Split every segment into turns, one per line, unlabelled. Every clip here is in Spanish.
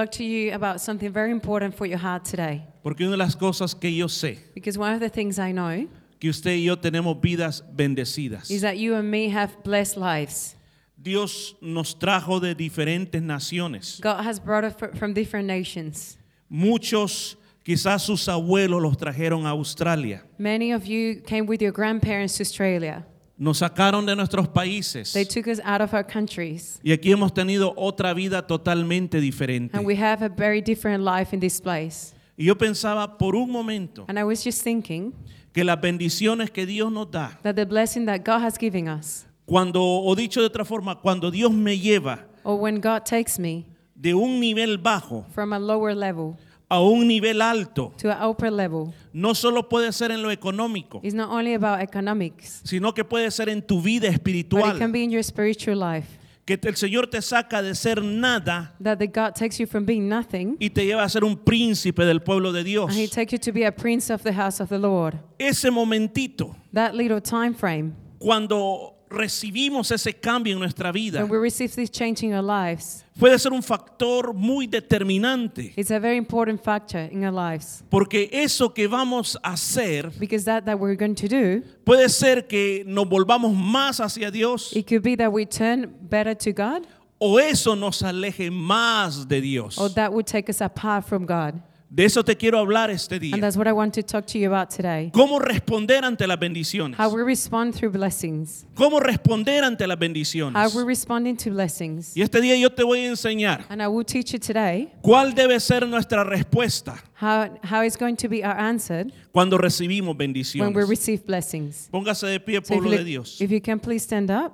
talk to you about something very important for your heart today.
Porque una de las cosas que yo sé,
Because one of the things I know
que usted y yo tenemos vidas bendecidas.
is that you and me have blessed lives.
Dios nos trajo de diferentes naciones.
God has brought us fr- from different nations.
Muchos, quizás sus abuelos los trajeron a Australia.
Many of you came with your grandparents to Australia.
Nos sacaron de nuestros países.
They took us out of our countries.
Y aquí hemos tenido otra vida totalmente diferente.
And we have a very different life in this place.
Y yo pensaba por un momento
And I was just thinking
que las bendiciones que Dios nos da,
that the blessing that God has given us,
cuando, o dicho de otra forma, cuando Dios me lleva
or when God takes me
de un nivel bajo
from a lower level
a un nivel alto,
to an upper level,
no solo puede ser en lo económico,
it's not only about economics,
sino que puede ser en tu vida
but it can
espiritual.
be in your spiritual life.
Que el Señor te saca de ser nada
That the God takes you from being nothing
y te lleva a ser un príncipe del pueblo de Dios.
and He takes you to be a prince of the house of the Lord.
Ese momentito,
That little time frame
cuando recibimos ese cambio en nuestra vida,
when we receive this change in our lives,
puede ser un factor muy determinante.
it's a very important factor in our lives
Porque eso que vamos a hacer
because that that we're going to do,
puede ser que nos volvamos más hacia Dios
it could be that we turn better to God,
o eso nos aleje más de Dios.
or that would take us apart from God.
De eso te quiero hablar este
And
día.
that's what I want to talk to you about today.
¿Cómo responder ante las bendiciones?
How we respond through blessings.
¿Cómo responder ante las
How
bendiciones?
we're responding to blessings.
Y este día yo te voy a enseñar
And I will teach you today
cuál debe ser nuestra respuesta
how, how it's going to be our answer
cuando recibimos
when we
bendiciones.
receive blessings.
Póngase de pie,
So if,
pueblo
you
de Dios.
if you can please stand up.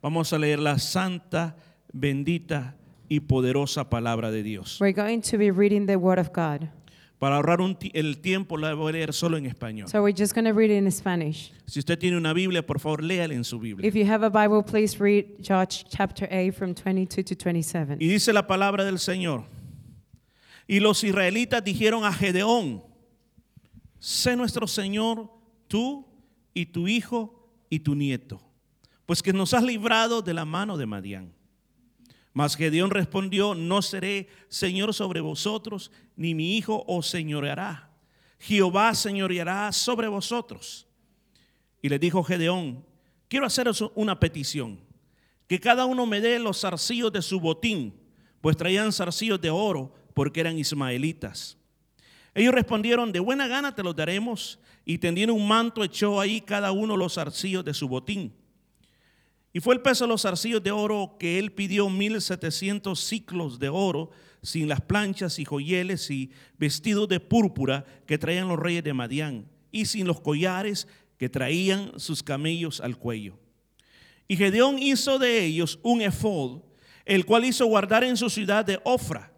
Vamos a leer la santa, bendita y poderosa palabra de Dios.
We're going to be reading the Word of God.
Para ahorrar un el tiempo la voy a leer solo en español.
So we're just going to read it in Spanish.
Si usted tiene una Biblia, por favor, léala en su Biblia.
If you have a Bible, please read George chapter 8 from 22 to 27.
Y dice la palabra del Señor. Y los israelitas dijeron a Gedeón, sé nuestro Señor, tú y tu hijo y tu nieto, pues que nos has librado de la mano de Madián. Mas Gedeón respondió, no seré Señor sobre vosotros, ni mi hijo os señoreará. Jehová señoreará sobre vosotros. Y le dijo Gedeón, quiero haceros una petición, que cada uno me dé los zarcillos de su botín, pues traían zarcillos de oro, porque eran ismaelitas. Ellos respondieron, de buena gana te los daremos, y tendiendo un manto echó ahí cada uno los zarcillos de su botín. Y fue el peso de los zarcillos de oro que él pidió mil setecientos ciclos de oro, sin las planchas y joyeles y vestidos de púrpura que traían los reyes de Madián, y sin los collares que traían sus camellos al cuello. Y Gedeón hizo de ellos un efod, el cual hizo guardar en su ciudad de Ofra.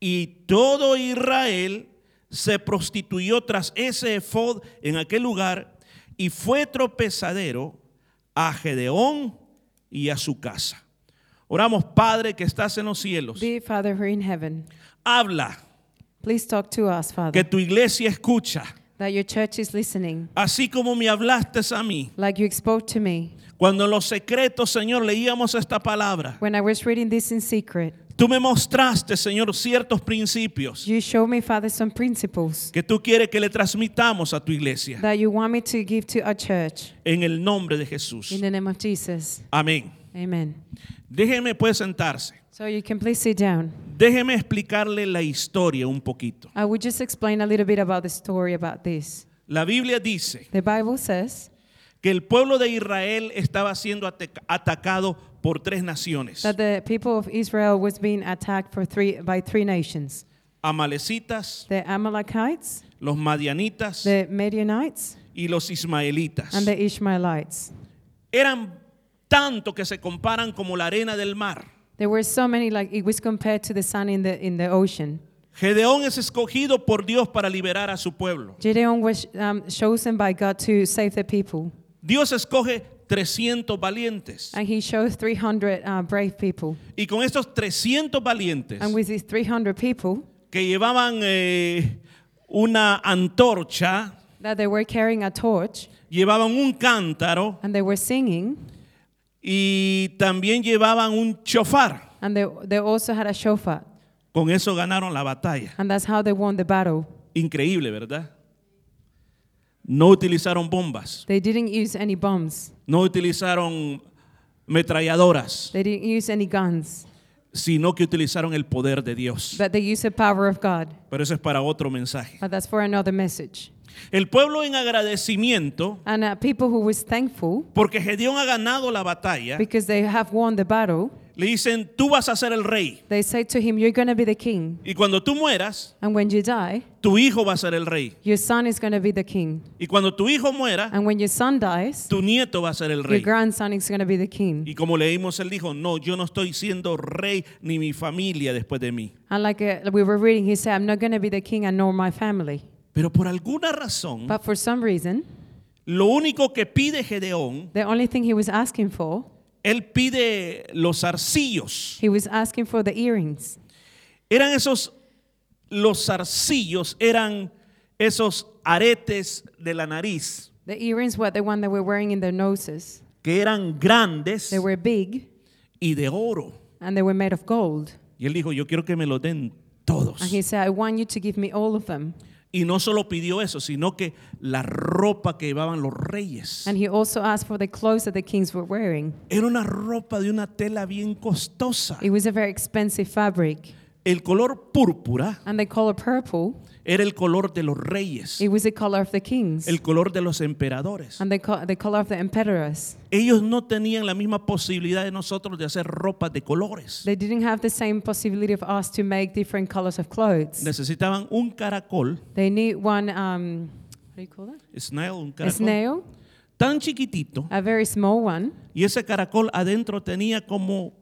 Y todo Israel se prostituyó tras ese efod en aquel lugar y fue tropezadero a Gedeón y a su casa. Oramos, Padre que estás en los cielos.
Dear Father who are in heaven,
Habla,
please talk to us,
que
Father,
tu iglesia escucha,
that your church is listening,
así como me hablaste a mí.
like you spoke to me.
Cuando en los secretos, Señor, leíamos esta palabra,
When I was reading this in secret,
tú me mostraste, Señor, ciertos principios
you showed me, Father, some principles
que tú quieres que le transmitamos a tu iglesia.
that you want me to give to our church.
En el nombre de Jesús.
In the name of Jesus.
Amén.
Amen.
Déjeme pues sentarse.
So you can please sit down.
Déjeme explicarle la historia un poquito.
I will just explain a little bit about the story about this.
La Biblia dice
The Bible says
que el pueblo de Israel estaba siendo ate- atacado por tres naciones.
that the people of Israel was being attacked for three, by three nations.
Amalecitas,
The Amalekites,
los Madianitas
the Midianites,
y los Ismaelitas.
and the Ishmaelites.
Eran tanto que se comparan como la arena del mar.
There were so many, like it was compared to the sun in the, in the ocean.
Gedeón es escogido por Dios para liberar a su pueblo.
Gideon was um, chosen by God to save the people,
Dios escoge 300 valientes.
and he chose 300 uh, brave people.
Y con estos 300 valientes
And with these 300 people,
que llevaban eh, una antorcha,
that they were carrying a torch,
llevaban un cántaro
and they were singing,
y también llevaban un chofar.
and they, they also had a shofar.
Con eso ganaron la batalla.
And that's how they won the battle.
Increíble, ¿verdad? No utilizaron bombas,
They didn't use any bombs,
no utilizaron metralladoras,
they didn't use any guns,
sino que utilizaron el poder de Dios.
but they used the power of God.
Pero eso es para otro mensaje.
But that's for another message.
El pueblo en agradecimiento,
And uh, people who was thankful
porque Gedeón ha ganado la batalla,
because they have won the battle,
le dicen, tú vas a ser el rey.
they say to him, You're going to be the king.
Y cuando tú mueras,
And when you die,
tu hijo va a ser el rey.
your son is going to be the king.
Y cuando tu hijo muera,
And when your son dies,
tu nieto va a ser el
your
rey.
grandson is going to be the king.
Y como leímos, él dijo, no, yo no estoy siendo rey ni mi familia después de mí.
And like uh, we were reading, he said, I'm not going to be the king and nor my family.
Pero por alguna razón,
But for some reason,
lo único que pide Gedeón,
the only thing he was asking for,
él pide los arcillos.
he was asking for the earrings.
Eran esos, los arcillos eran esos aretes de la nariz
The earrings were the one that were wearing in their noses.
que eran grandes
They were big
y de oro.
and they were made of gold.
Y él dijo, yo quiero que me los den todos.
And he said, I want you to give me all of them.
Y no solo pidió eso, sino que la ropa que llevaban los reyes
And he also asked for the clothes that the kings were wearing.
era una ropa de una tela bien costosa.
It was a very expensive fabric.
El color púrpura
And the color purple,
era el color de los reyes,
it was the color of the kings.
el color de los emperadores.
And the, co- the color of the emperors.
Ellos no tenían la misma posibilidad de nosotros de hacer ropas de colores.
They didn't have the same possibility of us to make different colors of clothes.
Necesitaban un caracol,
They need one, um, what do you call that?
snail, un
A
caracol
snail,
tan chiquitito,
a very small one.
y ese caracol adentro tenía como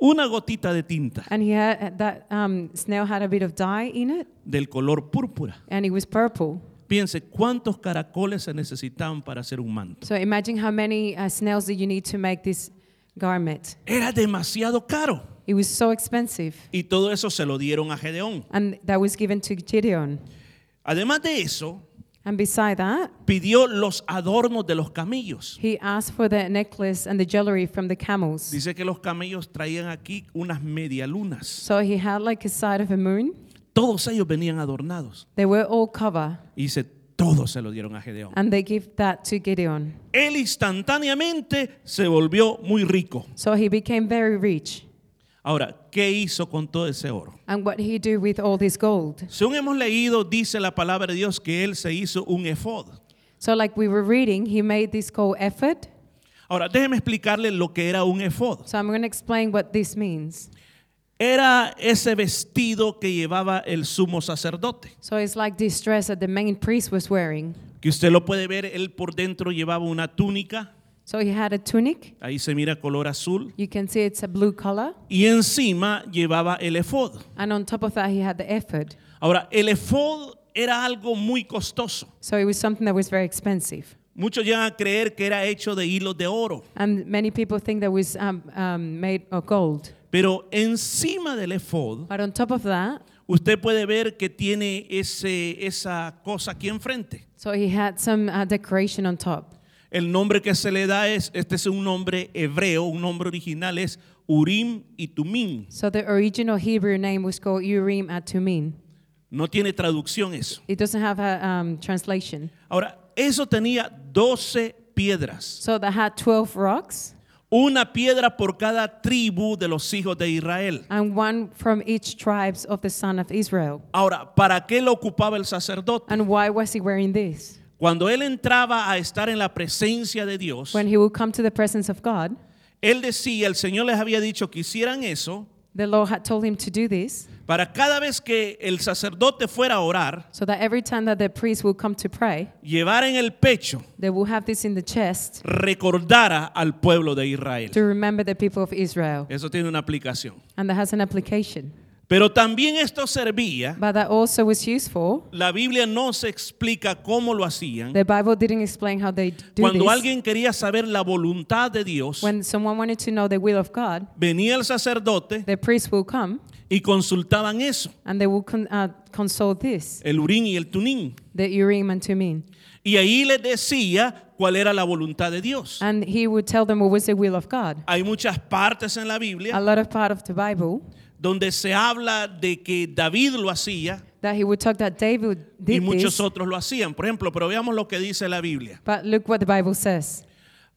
una gotita de tinta
And he had that um, snail had a bit of dye in it,
del color púrpura.
and it was purple.
Piense cuántos caracoles se necesitaban para hacer un manto.
So imagine how many uh, snails do you need to make this garment.
Era demasiado caro.
It was so expensive,
Y todo eso se lo dieron a Gedeón.
and that was given to Gideon.
Además de eso,
And beside that,
pidió los adornos de los camellos.
he asked for the necklace and the jewelry from the camels.
Dice que los camellos traían aquí unas medialunas.
So he had like a side of a moon.
Todos ellos venían adornados.
They were all covered,
Y dice, todos se lo dieron a Gedeón.
and they give that to Gideon.
Él instantáneamente se volvió muy rico.
So he became very rich.
Ahora, ¿qué hizo con todo ese oro?
And what he do with all this gold?
Según hemos leído, dice la palabra de Dios que él se hizo un efod.
So, like we were reading, he made this gold effort.
Ahora, déjeme explicarle lo que era un efod.
So, I'm going to explain what this means.
Era ese vestido que llevaba el sumo sacerdote.
So, it's like this dress that the main priest was wearing.
Que usted lo puede ver, él por dentro llevaba una túnica,
So, he had a tunic.
ahí se mira color azul,
You can see it's a blue color.
y encima llevaba el efod.
And on top of that, he had the ephod.
Ahora, el efod era algo muy costoso.
So, it was something that was very expensive.
Muchos llegan a creer que era hecho de hilos de oro,
And many people think that it was um, um, made of gold.
pero encima del efod
But on top of that,
usted puede ver que tiene ese, esa cosa aquí enfrente.
so he had some uh, decoration on top.
El nombre que se le da es, este es un nombre hebreo, un nombre original es Urim y Tumim.
So the original Hebrew name was called Urim and Tumim.
No tiene traducción eso.
It doesn't have a um, translation.
Ahora, eso tenía 12 piedras.
So that had 12 rocks
Una piedra por cada tribu de los hijos de Israel.
and one from each tribes of the son of Israel.
Ahora, ¿para qué lo ocupaba el sacerdote?
And why was he wearing this?
Cuando él entraba a estar en la presencia de Dios,
When he would come to the presence of God,
él decía, el Señor les había dicho que hicieran eso
the Lord had told him to do this
para cada vez que el sacerdote fuera a orar,
so that every time that the priest would come to pray,
llevar en el pecho,
they would have this in the chest
recordara al pueblo de Israel.
to remember the people of Israel.
Eso tiene una aplicación.
And that has an application.
Pero también esto servía,
But that also was useful.
la Biblia no se explica cómo lo hacían.
The Bible didn't explain how they do
Cuando
this.
alguien quería saber la voluntad de Dios,
When someone wanted to know the will of God,
venía el sacerdote
the priest will come
y consultaban eso,
and they will con- uh, consult this,
el Urín y el Tunín.
the Urim and.
Y ahí les decía cuál era la voluntad de Dios.
And he would tell them what was the will of God.
Hay muchas partes en la
A
Biblia
lot of part of the Bible
donde se habla de que David lo hacía
that he would talk that David
y muchos
this.
otros lo hacían. Por ejemplo, pero veamos lo que dice la Biblia.
But look what the Bible says.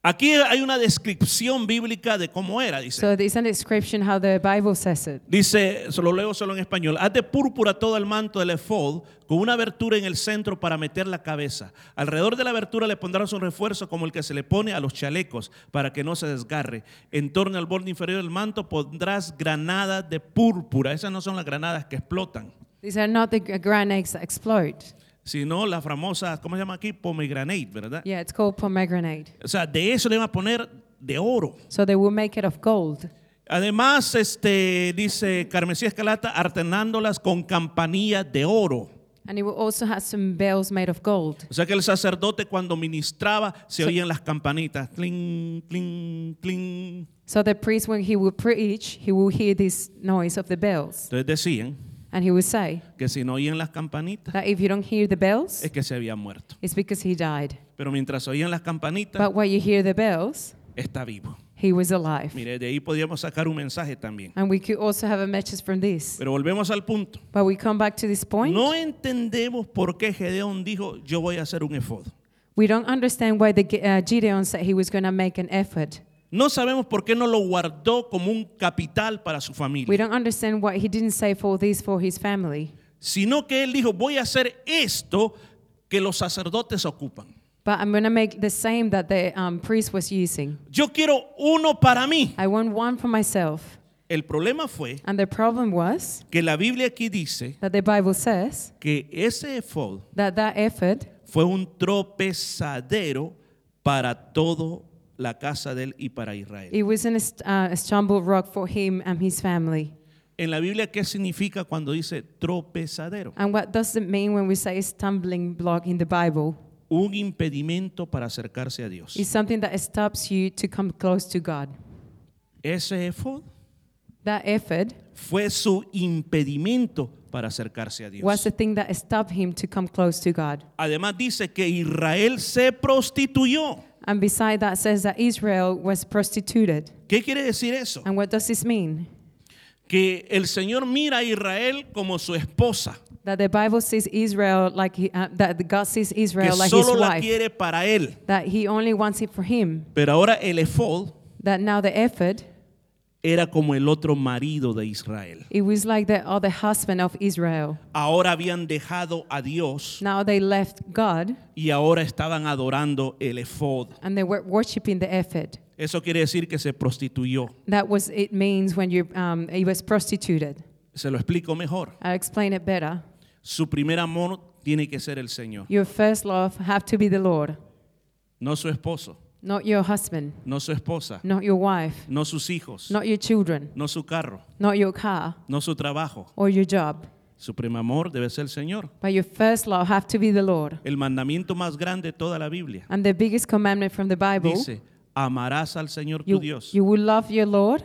Aquí hay una descripción bíblica de cómo era, dice.
So there's a description how the Bible says it.
Dice, se lo leo solo en español, haz de púrpura todo el manto del efod con una abertura en el centro para meter la cabeza. Alrededor de la abertura le pondrás un refuerzo como el que se le pone a los chalecos para que no se desgarre. En torno al borde inferior del manto pondrás granadas de púrpura. Esas no son las granadas que explotan,
These are not the grenades that explode.
Sino las famosas, ¿cómo se llama aquí? Pomegranate, ¿verdad?
Yeah, it's called pomegranate.
O sea, de eso le van a poner de oro.
So they will make it of gold.
Además, este, dice Carmesí Escalata, artenándolas con campanillas de oro.
And it will also have some bells made of gold.
O sea que el sacerdote cuando ministraba se oían las campanitas. Cling, cling, cling.
So the priest, when he will preach, he will hear this noise of the bells.
Entonces decían
And he will say
que si no oían las campanitas
that if you don't hear the bells,
es que se había muerto.
it's because he died.
Pero mientras oían las campanitas,
But when you hear the bells,
está vivo.
he was alive.
Mire, de ahí podíamos sacar un mensaje también.
And we could also have a message from this.
Pero volvemos al punto.
But we come back to this point.
No entendemos por qué Gedeón dijo, yo voy a hacer un efod.
We don't understand why the, uh, Gideon said he was going to make an effort.
No sabemos por qué no lo guardó como un capital para su
We
familia,
don't understand why he didn't save all this for his family.
sino que él dijo, voy a hacer esto que los sacerdotes ocupan.
But I'm going to make the same that the um, priest was using.
Yo quiero uno para mí.
I want one for myself.
El problema fue
And the problem was
que la Biblia aquí dice
that the Bible says
que ese efod
that that effort
fue un tropezadero para toda la casa de él y para Israel.
it was an, uh, a stumble rock for him and his family.
En la Biblia, ¿qué significa cuando dice tropezadero?
And what does it mean when we say stumbling block in the Bible?
Un impedimento para acercarse a Dios.
It's something that stops you to come close to God.
Ese efod
That effort
fue su impedimento para acercarse a Dios.
was the thing that stopped him to come close to God.
Además dice que Israel se prostituyó.
And beside that says that Israel was prostituted.
¿Qué quiere decir eso?
And what does this mean?
Que el Señor mira a Israel como su esposa,
That the Bible sees Israel like he, uh, that God sees
que
Israel like his
la
wife.
quiere para él.
That he only wants it for him.
Pero ahora el efod
That now the effort
era como el otro marido de Israel.
it was like the other husband of Israel.
Ahora habían dejado a Dios
Now they left God
y ahora estaban adorando el efod.
and they were worshiping the effort.
Eso quiere decir que se prostituyó.
That was it means when you um, he was prostituted.
Se lo explico mejor.
I'll explain it better.
Su primer amor tiene que ser el Señor,
Your first love have to be the Lord,
no su esposo,
not your husband,
no su esposa,
not your wife,
no sus hijos,
not your children,
no su carro,
not your car
no su trabajo.
or your job.
Su primer amor debe ser el Señor.
But your first love have to be the Lord.
El mandamiento más grande de toda la Biblia
And the biggest commandment from the Bible,
dice, amarás al Señor tu
you,
Dios
you will love your Lord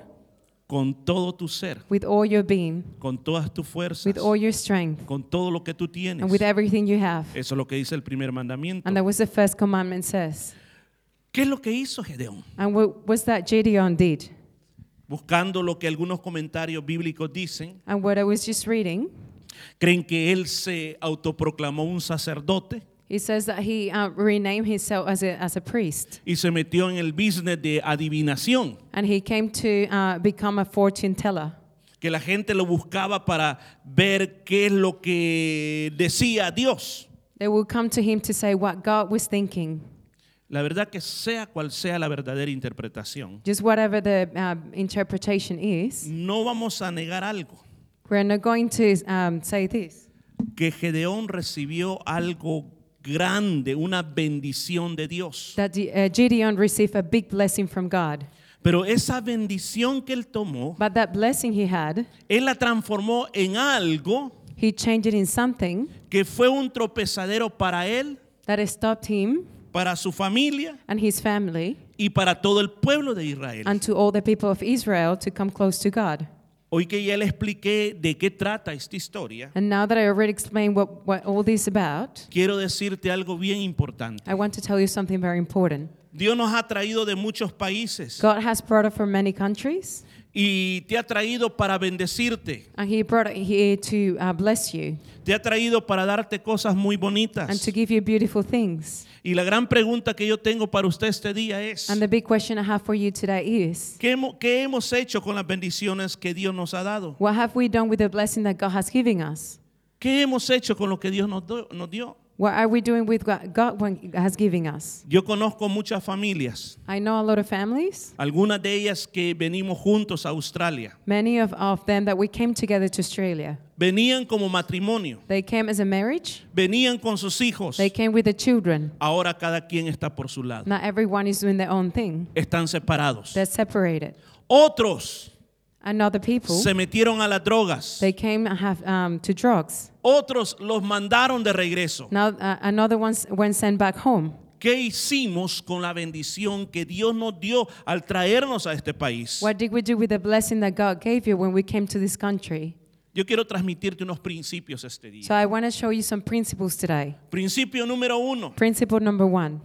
con todo tu ser,
with all your being,
con todas tus fuerzas,
with all your strength,
con todo lo que tú tienes.
and with everything you have.
Eso es lo que dice el primer mandamiento.
And that was the first commandment says.
¿Qué es lo que hizo Gedeón?
And what was that Gideon did?
Buscando lo que algunos comentarios bíblicos dicen,
And what I was just reading,
creen que él se autoproclamó un sacerdote
it says that he uh, renamed himself as a, as a priest.
y se metió en el business de adivinación,
And he came to uh, become a fortune teller.
que la gente lo buscaba para ver qué es lo que decía Dios.
They would come to him to say what God was thinking.
La verdad que sea cual sea la verdadera interpretación,
Just whatever the uh, interpretation is,
no vamos a negar algo,
we're not going to um, say this.
que Gedeón recibió algo grande, una bendición de Dios.
That the, uh, Gideon received a big blessing from God.
Pero esa bendición que él tomó,
But that blessing he had,
él la transformó en algo
he changed it in something
que fue un tropezadero para él,
that stopped him
para su familia
and his family
y para todo el pueblo de Israel.
and to all the people of Israel to come close to God.
Hoy que ya le expliqué de qué trata esta historia,
And now that I already explained what, what all this is about,
quiero decirte algo bien importante.
I want to tell you something very important.
Dios nos ha traído de muchos países
God has brought us from many countries,
y te ha traído para bendecirte,
And He brought it here to uh, bless you
te ha traído para darte cosas muy
and
bonitas.
to give you beautiful things.
Y la gran pregunta que yo tengo para usted este día es,
And the big question I have for you today is
¿qué hemos, qué hemos hecho con las bendiciones que Dios nos ha dado?
what have we done with the blessing that God has given us?
¿Qué hemos hecho con lo que Dios nos, do- nos dio?
What are we doing with God when- has given us?
Yo conozco muchas familias,
I know a lot of families,
algunas de ellas que venimos juntos a Australia.
many of, of them that we came together to Australia.
Venían como matrimonio,
They came as a marriage,
venían con sus hijos.
they came with the children.
Ahora cada quien está por su lado.
Not everyone is doing their own thing,
Están separados.
they're separated.
Otros
And other people,
se metieron a las drogas.
they came have, um, to drugs.
Otros los mandaron de regreso.
Now, uh, another ones went sent back home.
¿Qué hicimos con la bendición que Dios nos dio al traernos a este país?
What did we do with the blessing that God gave you when we came to this country?
Yo quiero transmitirte unos principios este día.
So I want to show you some principles today.
Principio número uno.
Principle number one.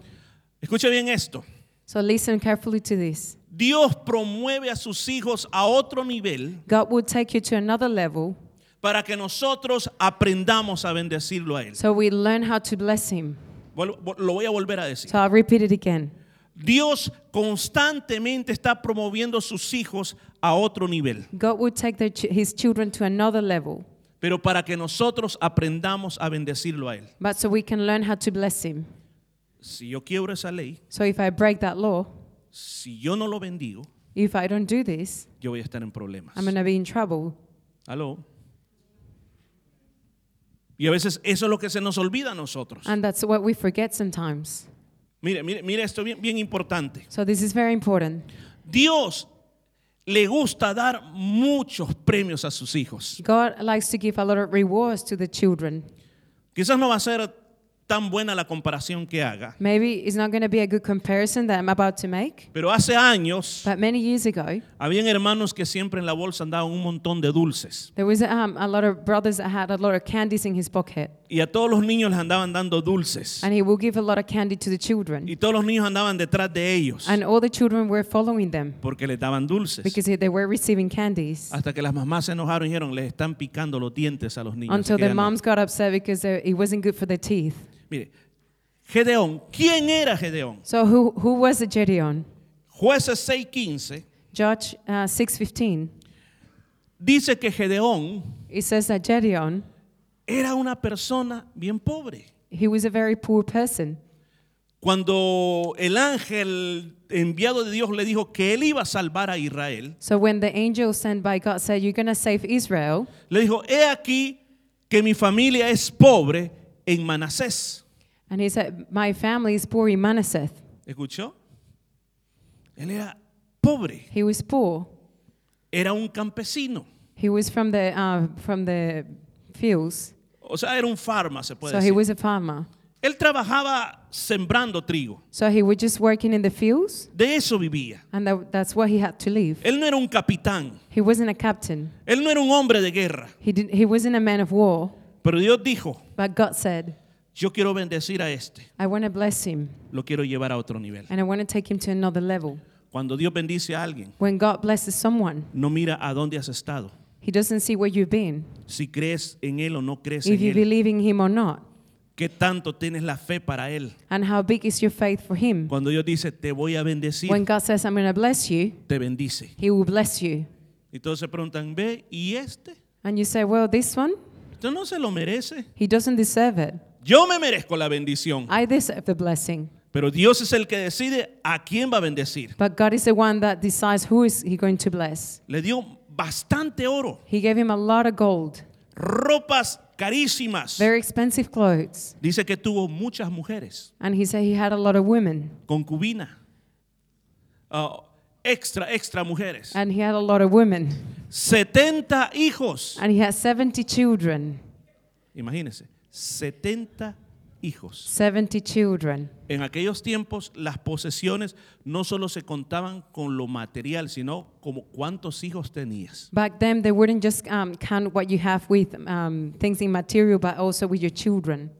Escucha bien esto.
So listen carefully to this.
Dios promueve a sus hijos a otro nivel
God will take you to another level
para que nosotros aprendamos a bendecirlo a Él.
so we learn how to bless Him.
Lo voy a volver a decir.
So I'll repeat it again.
Dios constantemente está promoviendo a sus hijos a otro nivel,
God will take their, His children to another level,
pero para que nosotros aprendamos a bendecirlo a Él.
but so we can learn how to bless Him.
Si yo quiebro esa ley,
So if I break that law,
si yo no lo bendigo,
if I don't do this,
yo voy a estar en problemas.
I'm going to be in trouble.
Aló. Y a veces eso es lo que se nos olvida a nosotros.
And that's what we forget sometimes.
Mire, mire, mire esto bien, bien importante.
So this is very important.
Dios le gusta dar muchos premios a sus hijos.
God likes to give a lot of rewards to the children.
Quizás no va a ser tan buena la comparación que haga,
Maybe it's not going to be a good comparison that I'm about to make,
pero hace años
but many years ago,
habían hermanos que siempre en la bolsa andaban un montón de dulces.
there was um, a lot of brothers that had a lot of candies in his pocket,
y a todos los niños les andaban dando dulces
and he will give a lot of candy to the children.
y todos los niños andaban detrás de ellos
And all the children were following them
porque les daban dulces.
because they were receiving candies.
Hasta que las mamás se enojaron y dijeron, les están picando los dientes a los niños.
Until the
ya no".
moms got upset because uh, it wasn't good for their teeth.
Mire, Gedeón, ¿quién era Gedeón?
So who, who was the Gedeon?
Jueces 6:15
Judge uh, 6.15,
dice que Gedeón
it says that Gedeon,
era una persona bien pobre.
he was a very poor person.
Cuando el ángel enviado de Dios le dijo que él iba a salvar a Israel,
So when the angel sent by God said, you're going to save Israel,
le dijo, he aquí que mi familia es pobre en Manasés.
and he said, my family is poor in Manasseh.
¿Escuchó? Él era pobre,
He was poor.
era un campesino.
He was from the, uh, from the fields.
O sea, era un farma, se puede
So he
decir.
was a farmer.
Él trabajaba sembrando trigo.
So he was just working in the fields,
De eso vivía.
and that, that's what he had to live.
Él no era un capitán.
He wasn't a captain.
Él no era un hombre de guerra.
He, did, he wasn't a man of war.
Pero Dios dijo,
But God said,
yo quiero bendecir a este.
I want to bless him,
Lo quiero llevar a otro nivel.
and I want to take him to another level.
Cuando Dios bendice a alguien,
When God blesses someone,
no mira a dónde has estado.
He doesn't see where you've been,
Si crees en Él o no crees
if
en
you
Él.
believe in him or not,
¿Qué tanto tienes la fe para Él?
and how big is your faith for him.
Cuando Dios dice, te voy a bendecir,
When God says, I'm going to bless you,
te bendice.
he will bless you.
Y todos se preguntan, ve, ¿y este?
And you say, well, this one,
Esto no se lo merece.
he doesn't deserve it.
Yo me merezco la bendición.
I deserve the blessing.
Pero Dios es el que decide a quién va a bendecir.
But God is the one that decides who is he going to bless.
Le dio bastante oro,
He gave him a lot of gold,
ropas carísimas.
very expensive clothes.
Dice que tuvo muchas mujeres,
And he said he had a lot of women.
concubina, ah, extra, extra mujeres.
And he had a lot of women.
70 hijos.
And he had 70 children.
Imagínense, 70 hijos.
70 children.
En aquellos tiempos las posesiones no solo se contaban con lo material, sino como cuántos hijos tenías.
Back then, they wouldn't just um, count what you have with um, things in material, but also with your children.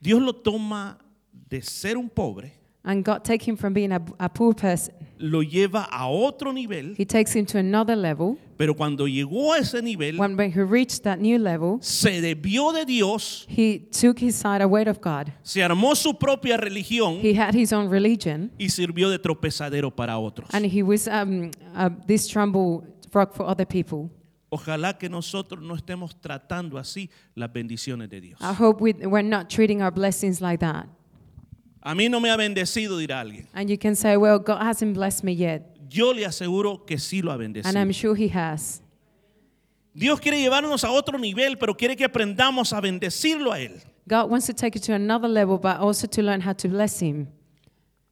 Dios lo toma de ser un pobre
And God take him from being a, a poor person.
lo lleva a otro nivel,
He takes him to another level.
pero cuando llegó a ese nivel,
When, when he reached that new level,
se desvió de Dios,
he took his side away of God.
se armó su propia religión
He had his own religion.
y sirvió de tropezadero para otros.
And he was um, uh, this trumble rock for other people.
Ojalá que nosotros no estemos tratando así las bendiciones de Dios.
I hope we, we're not treating our blessings like that.
A mí no me ha bendecido, dirá alguien.
And you can say, well, God hasn't blessed me yet.
Yo le aseguro que sí lo ha
And
bendecido.
I'm sure He has.
Dios quiere llevarnos a otro nivel, pero quiere que aprendamos a bendecirlo a Él.
God wants to take you to another level, but also to learn how to bless Him.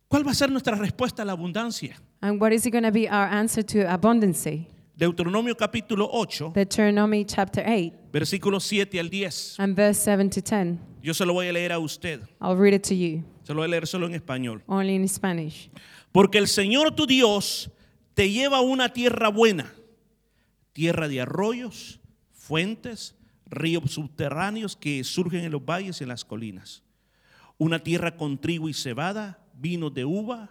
¿Cuál va a ser nuestra respuesta a la abundancia?
And what is going to be our answer to abundancy?
Deuteronomio capítulo 8,
Deuteronomy chapter 8
versículos 7 al 10.
and verse 7 to 10.
Yo se lo voy a leer a usted.
I'll read it to you,
Se lo voy a leer solo en español.
only in Spanish.
Porque el Señor tu Dios te lleva a una tierra buena, tierra de arroyos, fuentes, ríos subterráneos que surgen en los valles y en las colinas. Una tierra con trigo y cebada, vinos de uva,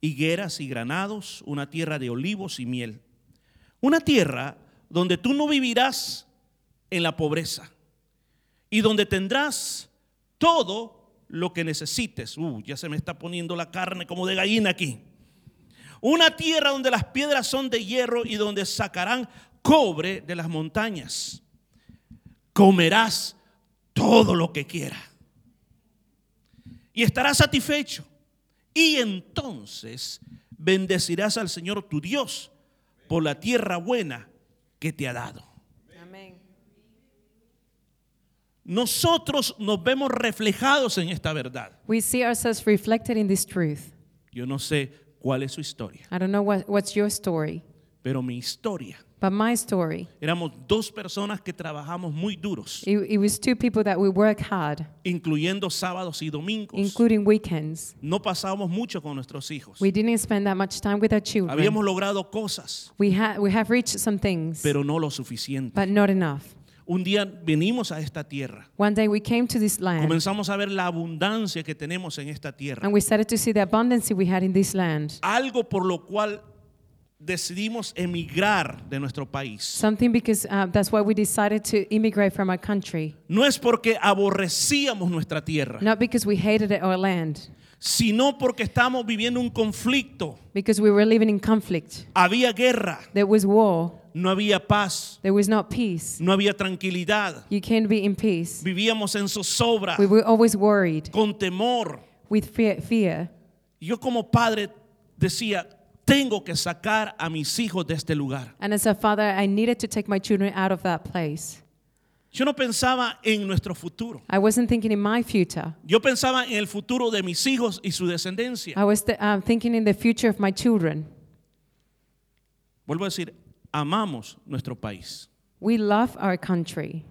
higueras y granados, una tierra de olivos y miel. Una tierra donde tú no vivirás en la pobreza y donde tendrás todo lo que necesites. Uh, ya se me está poniendo la carne como de gallina aquí. Una tierra donde las piedras son de hierro y donde sacarán cobre de las montañas. Comerás todo lo que quieras. Y estarás satisfecho. Y entonces bendecirás al Señor tu Dios por la tierra buena que te ha dado.
Amen.
Nosotros nos vemos reflejados en esta verdad.
We see ourselves reflected in this truth.
Yo no sé cuál es su historia,
I don't know what, what's your story,
pero mi historia.
but my story,
Éramos dos personas que trabajamos muy duros,
it, it was two people that we work hard,
incluyendo sábados y domingos.
including weekends.
No pasábamos mucho con nuestros hijos.
We didn't spend that much time with our children.
Habíamos logrado cosas,
We, ha- we have reached some things,
pero no lo suficiente.
but not enough.
Un día venimos a esta tierra,
One day we came to this land
comenzamos a ver la abundancia que tenemos en esta tierra.
and we started to see the abundance we had in this land.
Algo por lo cual decidimos emigrar de nuestro país.
Something because uh, that's why we decided to immigrate from our country.
No es porque aborrecíamos nuestra tierra,
Not because we hated our land,
sino porque estamos viviendo un conflicto.
because we were living in conflict.
Había guerra,
There was war,
no había paz,
there was not peace.
no había tranquilidad.
You can't be in peace.
Vivíamos en zozobra,
We were always worried
con temor.
with fear. fear.
Yo como padre decía, tengo que sacar a mis hijos de este lugar.
And as a father, I needed to take my children out of that place.
Yo no pensaba en nuestro futuro.
I wasn't thinking in my future.
Yo pensaba en el futuro de mis hijos y su descendencia.
I was um, thinking in the future of my children.
Vuelvo a decir, amamos nuestro país.
We love our country.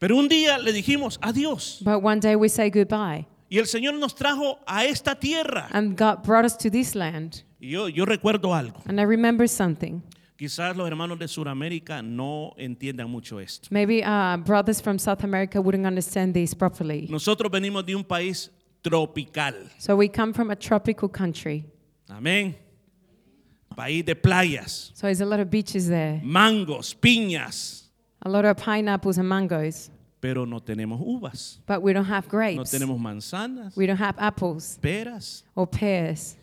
Pero un día le dijimos adiós.
But one day we say goodbye.
Y el Señor nos trajo a esta tierra.
And God brought us to this land.
Y yo, yo recuerdo algo.
And I remember something.
Quizás los hermanos de Sudamérica no entiendan mucho esto.
Maybe uh, brothers from South America wouldn't understand this properly.
Nosotros venimos de un país tropical.
So we come from a tropical country.
Amén. País de playas,
So there's a lot of beaches there,
mangos, piñas,
a lot of pineapples and mangoes.
Pero no tenemos uvas,
But we don't have
no
grapes.
tenemos manzanas,
We don't have apples
peras.
or pears.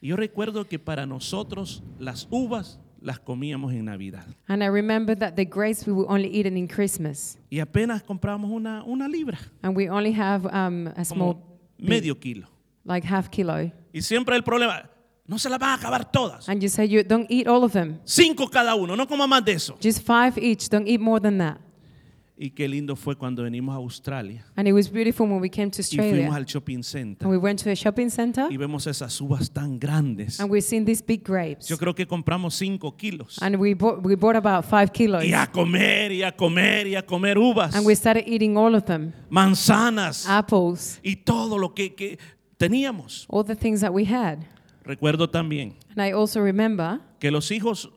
Y yo recuerdo que para nosotros las uvas las comíamos en Navidad.
And I remember that the grapes we were only eaten in Christmas.
Y apenas compramos una, una libra,
And we only have um, a small,
como medio kilo.
like half kilo.
Y siempre el problema, no se las van a acabar todas.
And you say, you don't eat all of them.
Cinco cada uno, no coma más de eso.
Just five each. Don't eat more than that.
Y qué lindo fue cuando venimos a Australia
And it was beautiful when we came to
y fuimos
Australia.
al shopping center
And we went to a shopping center.
y vemos esas uvas tan grandes.
And we've seen these big grapes.
Yo creo que compramos cinco kilos.
And we bought, we bought about five kilos.
Y a comer, y a comer, y a comer uvas,
And we started eating all of them.
manzanas
Apples,
y todo lo que, que teníamos.
all the things that we had.
Recuerdo también
And I also remember
que los hijos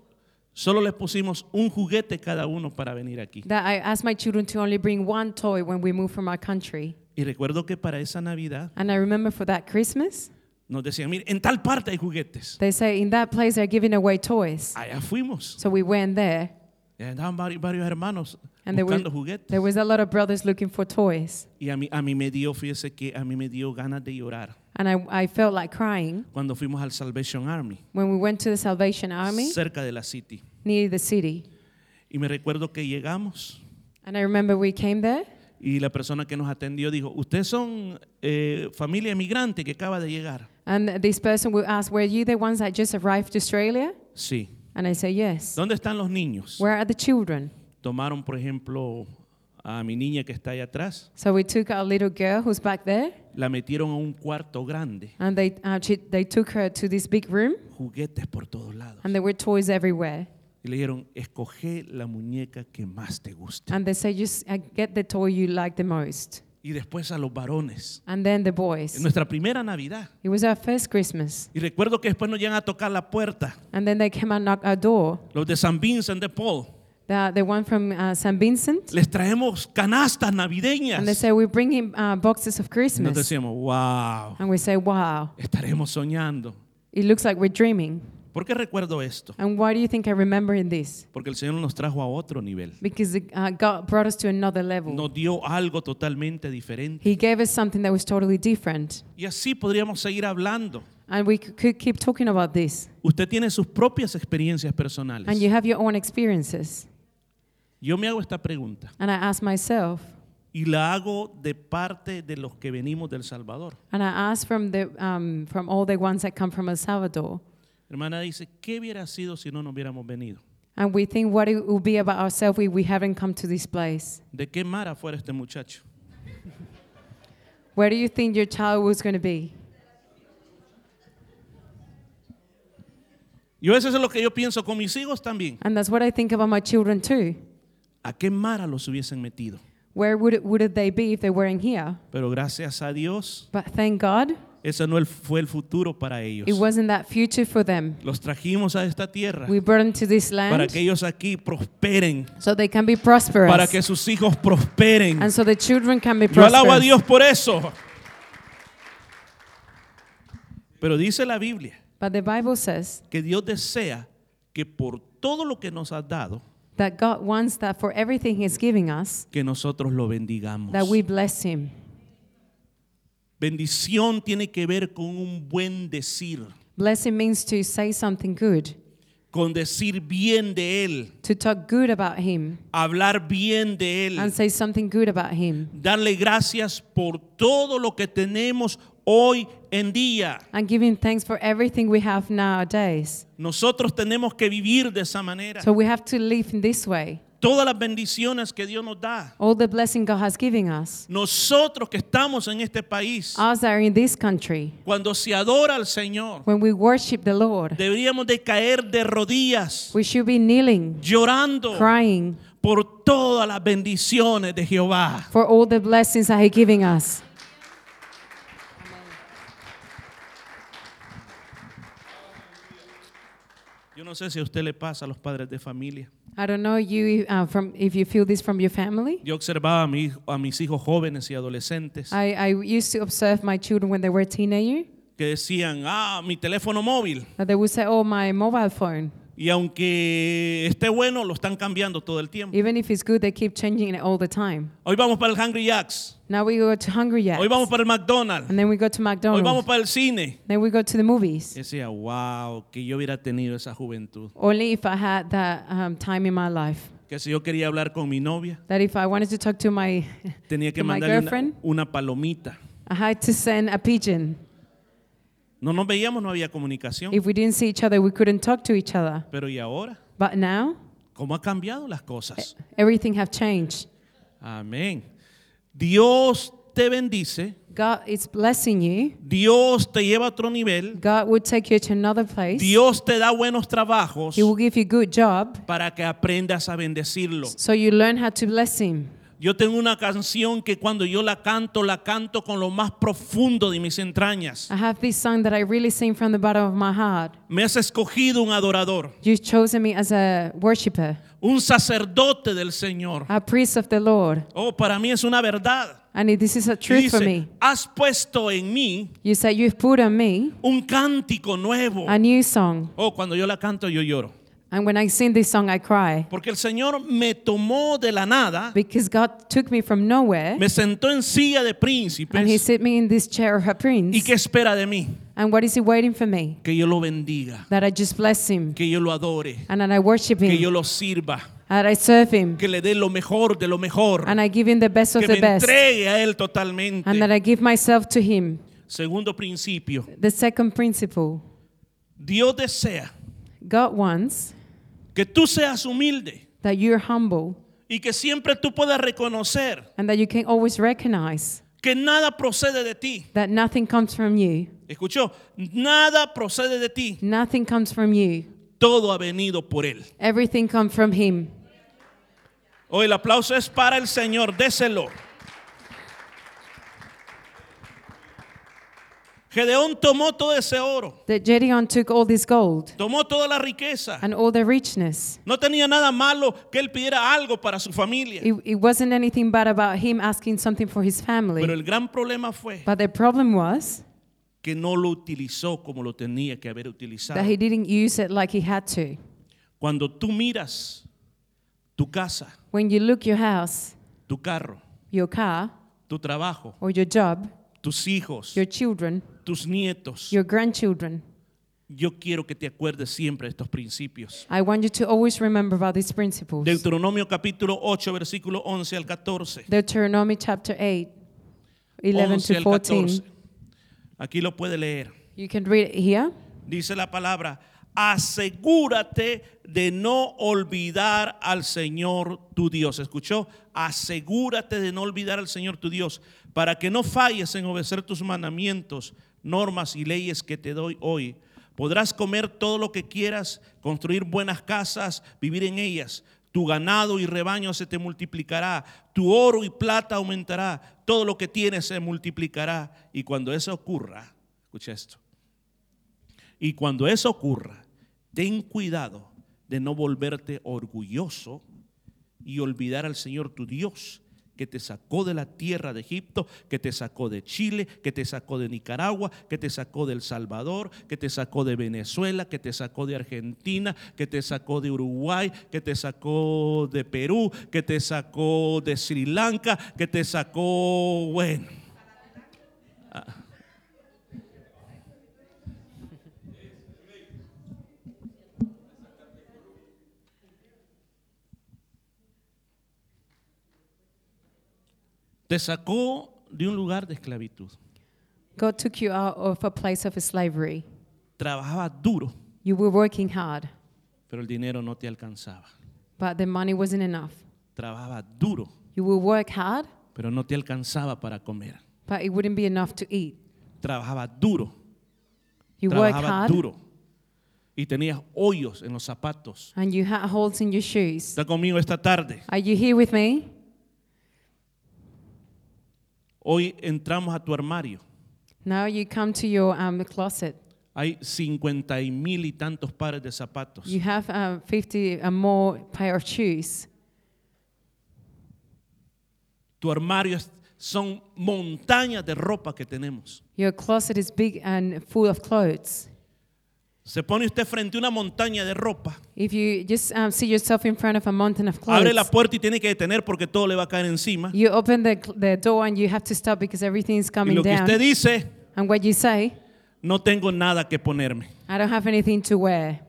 solo les pusimos un juguete cada uno para venir aquí.
that I asked my children to only bring one toy when we moved from our country.
Y recuerdo que para esa Navidad
And I remember for that Christmas,
nos decían, mire, en tal parte hay juguetes.
they say in that place they're giving away toys.
Allá fuimos.
So we went there,
Y andaban varios, varios hermanos
and there was,
juguetes.
there was a lot of brothers looking for toys.
Y a mí, a mí me dio, fíjese que a mí me dio ganas de llorar
And I, I felt like crying
cuando fuimos al Salvation Army,
when we went to the Salvation Army
cerca de la City.
near the city.
Y me recuerdo que llegamos
And I remember we came there,
y la persona que nos atendió dijo, ustedes son eh, familia emigrante que acaba de llegar.
and this person would ask, Were you the ones that just arrived to Australia?
Sí.
And I say, Yes.
¿Dónde están los niños?
Where are the children?
Tomaron, por ejemplo, a mi niña que está ahí atrás,
So we took our little girl who's back there,
la metieron a un cuarto grande,
and they, uh, she, they took her to this big room,
juguetes por todos lados.
and there were toys everywhere.
Y le dijeron, escoge la muñeca que más te guste.
And they say, Just uh, get the toy you like the most.
Y después a los varones.
And then the
En
boys.
nuestra primera Navidad.
It was our first Christmas.
Y recuerdo que después nos llegan a tocar la puerta.
And then they came and knocked our door.
Los de San Vincent de Paul.
The, the one from uh, St. Vincent.
Les traemos canastas navideñas.
And they say, We bring him uh, boxes of
Y nos
Christmas.
decíamos, wow,
And we say, Wow,
estaremos soñando.
it looks like we're dreaming.
¿Por qué recuerdo esto?
And why do you think I remember in this?
Porque el Señor nos trajo a otro nivel.
Because uh, God brought us to another level.
Nos dio algo totalmente diferente.
He gave us something that was totally different.
Y así podríamos seguir hablando.
And we could keep talking about this.
Usted tiene sus propias experiencias personales.
And you have your own experiences.
Yo me hago esta pregunta
And I ask myself,
y la hago de parte de los que venimos del Salvador.
and I ask from, the, um, from all the ones that come from El Salvador,
Hermana dice, ¿qué hubiera sido si no nos hubiéramos venido?
and we think what it would be about ourselves if we haven't come to this place.
¿De qué mara fuera este muchacho?
Where do you think your child was going to be?
Yo eso es lo que yo pienso con mis hijos también.
And that's what I think about my children too.
¿A qué mara los hubiesen metido?
Where would, it, would they be if they weren't here?
Pero gracias a Dios,
But thank God,
ese no fue el futuro para ellos.
it wasn't that future for them.
Los trajimos a esta tierra
We brought them to this
para
land
que ellos aquí prosperen,
so they can be prosperous.
para que sus hijos prosperen.
and so the children can be
Yo alabo a
prosperous.
Dios por eso. Pero dice la Biblia
But the Bible says
que Dios desea que por todo lo que nos ha dado,
that God wants that for everything He's giving us,
que nosotros lo bendigamos.
that we bless Him.
Bendición tiene que ver con un buen decir,
Blessing means to say something good,
con decir bien de Él,
to talk good about Him,
hablar bien de
and
Él,
say something good about Him,
darle gracias por todo lo que tenemos hoy en día.
and giving thanks for everything we have nowadays.
Nosotros tenemos que vivir de esa manera.
So we have to live in this way.
Todas las bendiciones que Dios nos da.
All the blessing God has given us,
Nosotros que estamos en este país,
us are in this country,
cuando se adora al Señor,
when we worship the Lord,
deberíamos de caer de rodillas,
we should be kneeling,
llorando
crying
por todas las bendiciones de Jehová.
for all the blessings that He's giving us.
Yo no sé si a usted le pasa a los padres de familia.
I don't know you uh, from if you feel this from your family.
Yo observaba a, mi a mis hijos jóvenes y adolescentes
I, I used to observe my children when they were teenagers
que decían, ah, mi teléfono móvil.
that they would say, "Oh, my mobile phone."
Y aunque esté bueno, lo están cambiando todo el tiempo.
Even if it's good, they keep changing it all the time.
Hoy vamos para el Hungry Jacks.
Now we go to Hungry Jacks,
Hoy vamos para el McDonald's.
and then we go to
Hoy vamos
McDonald's.
para el cine.
Then we go to the movies.
Y decía, wow, que yo hubiera tenido esa juventud.
Only if I had that um, time in my life.
Que si yo quería hablar con mi novia,
That if I wanted to talk to my,
tenía que
To my
mandarle una,
girlfriend?
una palomita.
I had to send a pigeon.
No nos veíamos, no había comunicación.
If we didn't see each other, we couldn't talk to each other.
Pero ¿y ahora?
But now,
¿Cómo ha cambiado las cosas?
everything have changed.
Amén. Dios te bendice.
God is blessing you.
Dios te lleva a otro nivel.
God will take you to another place.
Dios te da buenos trabajos
He will give you good job,
para que aprendas a bendecirlo.
so you learn how to bless Him.
Yo tengo una canción que cuando yo la canto, la canto con lo más profundo de mis entrañas.
I have this song that I really sing from the bottom of my heart.
Me has escogido un adorador,
You've chosen me as a worshiper,
un sacerdote del Señor.
a priest of the Lord.
Oh, para mí es una verdad.
And this is a truth for
dice,
me.
has puesto en mí
You say, You've put on me
un cántico nuevo.
a new song.
Oh, cuando yo la canto yo lloro.
And when I sing this song, I cry.
Porque el Señor me tomó de la nada,
Because God took me from nowhere
me sentó en silla de
and He
príncipes.
set me in this chair of a
¿Y
prince.
qué espera de mí?
And what is He waiting for me?
Que yo lo bendiga,
That I just bless Him
que yo lo adore,
and that I worship
que yo
Him,
lo sirva,
and I serve Him,
que le dé lo mejor de lo mejor,
and I give Him the best of
que me
the best,
entregue a Él
and that. I give myself to Him.
Segundo principio,
The second principle
Dios desea
God wants
que tú seas humilde
that you're humble
y que siempre tú puedas reconocer
and that you can always recognize
que nada procede de ti.
that nothing comes from you.
Escuchó, nada procede de ti,
Nothing comes from you.
todo ha venido por Él.
Everything comes from Him.
Hoy el aplauso es para el Señor, déselo. Gedeón tomó todo ese oro,
That Gideon took all this gold
tomó toda la riqueza.
and all the richness.
No tenía nada malo que él pidiera algo para su familia.
It, it wasn't anything bad about him asking something for his
Pero
family.
el gran problema fue
But the problem was
que no lo utilizó como lo tenía que haber utilizado.
that he didn't use it like he had to.
Cuando tú miras tu casa,
When you look your house,
tu carro,
your car,
tu trabajo,
or your job,
tus hijos,
your children,
tus nietos,
your grandchildren,
yo quiero que te acuerdes siempre de estos principios.
I want you to always remember about these principles.
Deuteronomio capítulo 8, versículo 11 al 14.
Deuteronomy chapter 8, 11
11
to
al
14.
14. Aquí lo puede leer.
You can read it here.
Dice la palabra, asegúrate de no olvidar al Señor tu Dios. ¿Escuchó? Asegúrate de no olvidar al Señor tu Dios para que no falles en obedecer tus mandamientos, normas y leyes que te doy hoy. Podrás comer todo lo que quieras, construir buenas casas, vivir en ellas. Tu ganado y rebaño se te multiplicará, tu oro y plata aumentará, todo lo que tienes se multiplicará. Y cuando eso ocurra, escucha esto, y cuando eso ocurra, ten cuidado de no volverte orgulloso y olvidar al Señor tu Dios, que te sacó de la tierra de Egipto, que te sacó de Chile, que te sacó de Nicaragua, que te sacó del Salvador, que te sacó de Venezuela, que te sacó de Argentina, que te sacó de Uruguay, que te sacó de Perú, que te sacó de Sri Lanka, que te sacó, bueno. Te sacó de un lugar de esclavitud.
God took you out of a place of slavery.
Trabajabas duro,
You were working hard,
pero el dinero no te alcanzaba.
but the money wasn't enough.
Trabajabas duro,
You will work hard,
pero no te alcanzaba para comer.
but it wouldn't be enough to eat.
Trabajabas duro,
You work
trabajabas
hard,
duro. Y tenías hoyos en los zapatos.
and you had holes in your shoes.
Está conmigo esta tarde.
Are you here with me?
Hoy entramos a tu armario.
Now you come to your um, closet.
Hay cincuenta y mil y tantos pares de zapatos.
You have um, 50 or more pair of shoes.
Tu armario es- son montañas de ropa que tenemos.
Your closet is big and full of clothes.
Se pone usted frente a una montaña de ropa.
If you just um, see yourself in front of a mountain of
Abre la
clothes,
puerta y tiene que detener porque todo le va a caer encima.
you open the, the door and you have to stop because everything is
Y
coming
lo que
down.
usted dice,
And what you say,
no tengo nada que ponerme.
I don't have anything to wear.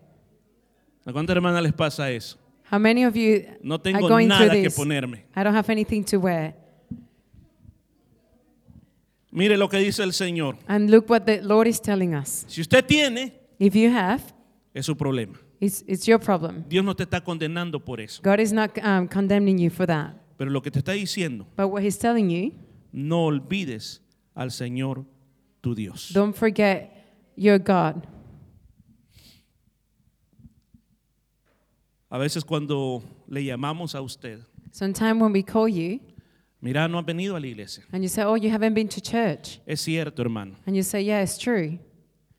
¿A cuántas hermanas les pasa eso?
How many of you
No
are
tengo
going through
nada que
this?
ponerme.
I don't have anything to wear.
Mire lo que dice el Señor.
And look what the Lord is telling us.
Si usted tiene,
If you have,
es su problema.
it's, it's your problem.
Dios no te está condenando por eso.
God is not um, condemning you for that.
Pero lo que te está diciendo,
But what He's telling you,
no olvides al Señor tu Dios.
don't forget your God.
A veces cuando le llamamos a usted,
Sometime when we call you,
Mira, no has venido a la iglesia.
And you say, oh, you haven't been to church.
Es cierto, hermano.
And you say, yeah, it's true.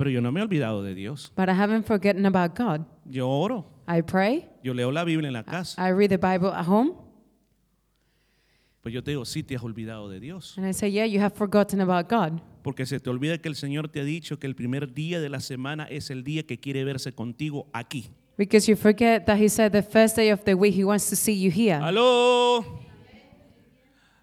Pero yo no me he olvidado de Dios.
But I haven't forgotten about God.
Yo oro.
I pray.
Yo leo la Biblia en la casa.
I read the Bible at home.
Pues yo te digo, sí te has olvidado de Dios.
And I say, yeah, you have forgotten about God.
Porque se te olvida que el Señor te ha dicho que el primer día de la semana es el día que quiere verse contigo aquí.
Because you forget that He said the first day of the week He wants to see you here.
Aló.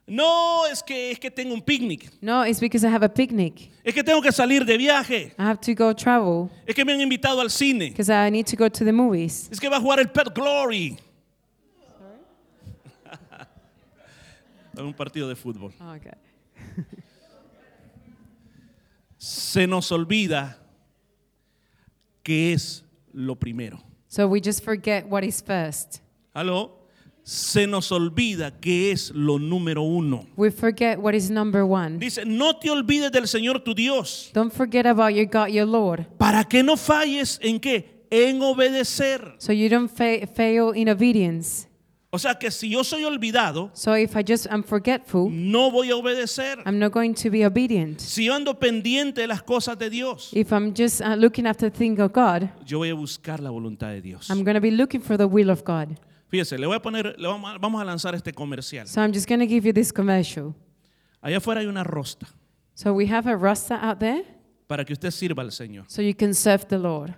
No, es que es que tengo un picnic.
No, it's because I have a picnic.
Es que tengo que salir de viaje.
I have to go travel
Es que me han invitado al cine.
because I need to go to the movies.
Es que va a jugar el Pet Glory. En un partido de fútbol.
Oh, okay.
Se nos olvida que es lo primero.
So we just forget what is first.
Aló. Se nos olvida que es lo número uno.
We forget what is number one.
Dice, no te olvides del Señor tu Dios.
Don't forget about your God, your Lord.
Para que no falles en qué? En obedecer.
So you don't fa- fail in obedience.
O sea que si yo soy olvidado,
So if I just am forgetful,
no voy a obedecer.
I'm not going to be obedient.
Si yo ando pendiente de las cosas de Dios,
If I'm just uh, looking after the thing of God,
yo voy a buscar la voluntad de Dios.
I'm going to be looking for the will of God.
Fíjese, le voy a poner, le vamos a- vamos a lanzar este comercial.
So I'm just going to give you this commercial.
Allá afuera hay una rosta
So we have a roster out there
para que usted sirva al Señor.
so you can serve the Lord.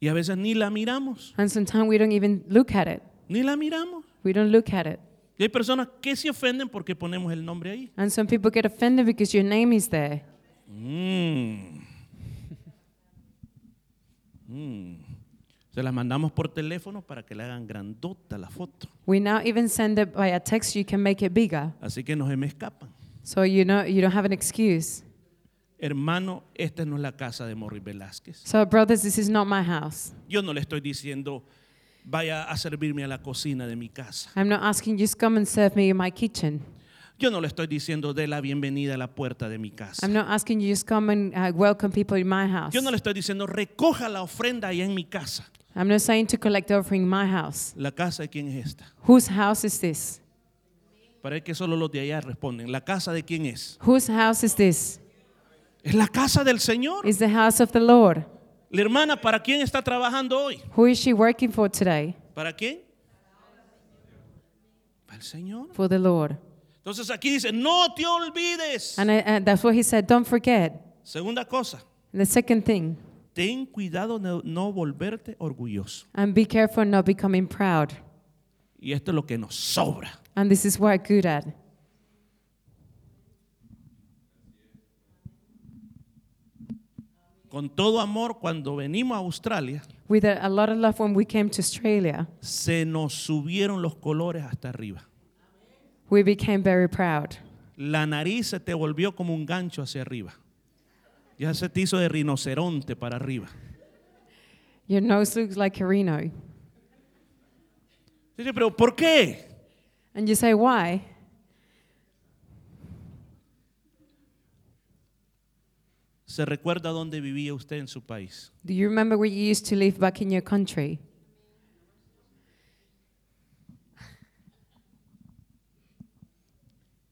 Y a veces ni la miramos,
And sometimes we don't even look at it.
ni la miramos.
We don't look at it.
Y hay personas que se ofenden porque ponemos el nombre ahí.
And some people get offended because your name is there.
Mm. Mm. Se las mandamos por teléfono para que le hagan grandota la foto.
We now even send it by a text. You can make it bigger.
Así que no se me escapan.
So you know you don't have an excuse.
Hermano, esta no es la casa de Morris Velázquez.
So brothers, this is not my house.
Yo no le estoy diciendo, vaya a servirme a la cocina de mi casa.
I'm not asking you just come and serve me in my kitchen.
Yo no le estoy diciendo, de la bienvenida a la puerta de mi casa.
I'm not asking you just come and uh, welcome people in my house.
Yo no le estoy diciendo, recoja la ofrenda allá en mi casa.
I'm not saying to collect the offering in my house.
¿La casa de quién es esta?
Whose house is this?
Para que solo los de allá responden. ¿La casa de quién es?
Whose house is this?
Es la casa del Señor.
It's the house of the Lord.
La hermana, ¿para quién está trabajando hoy?
Who is she working for today?
¿Para quién? Para el Señor.
For the Lord.
Entonces aquí dice, no te olvides.
And, I, and that's what he said. Don't forget.
Segunda cosa,
the second thing,
ten cuidado de no volverte orgulloso.
and be careful not becoming proud.
Y esto es lo que nos sobra.
And this is what I'm good at.
Con todo amor, cuando venimos a Australia,
With a, a lot of love when we came to Australia,
se nos subieron los colores hasta arriba.
we became very proud.
La nariz se te volvió como un gancho hacia arriba. Ya se te hizo de rinoceronte para arriba.
Your nose looks like a rhino.
Dice, pero ¿por qué?
And you say, why?
¿Se recuerda dónde vivía usted en su país?
Do you remember where you used to live back in your country?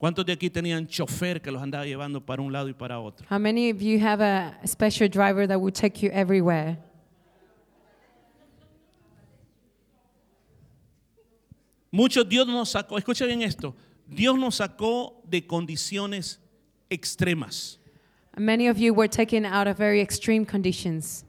¿Cuántos de aquí tenían chofer que los andaba llevando para un lado y para otro?
How many of you have a special driver that will take you everywhere?
Muchos Dios nos sacó, escucha bien esto, Dios nos sacó de condiciones extremas.
Many of you were taken out of very extreme conditions.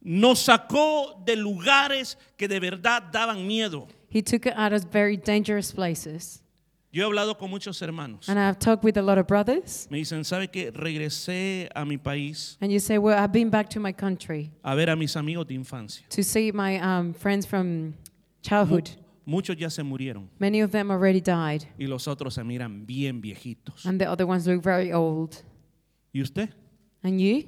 Nos sacó de lugares que de verdad daban miedo.
He took it out of very dangerous places.
Yo he hablado con muchos hermanos.
And I've talked with a lot of brothers.
Me dicen, ¿sabe que regresé a mi país
And you say, Well, I've been back to my country
a ver a mis amigos de infancia?
to see my um, friends from childhood.
Muchos ya se murieron
Many of them already died,
y los otros se miran bien viejitos.
and the other ones look very old.
¿Y usted?
And you?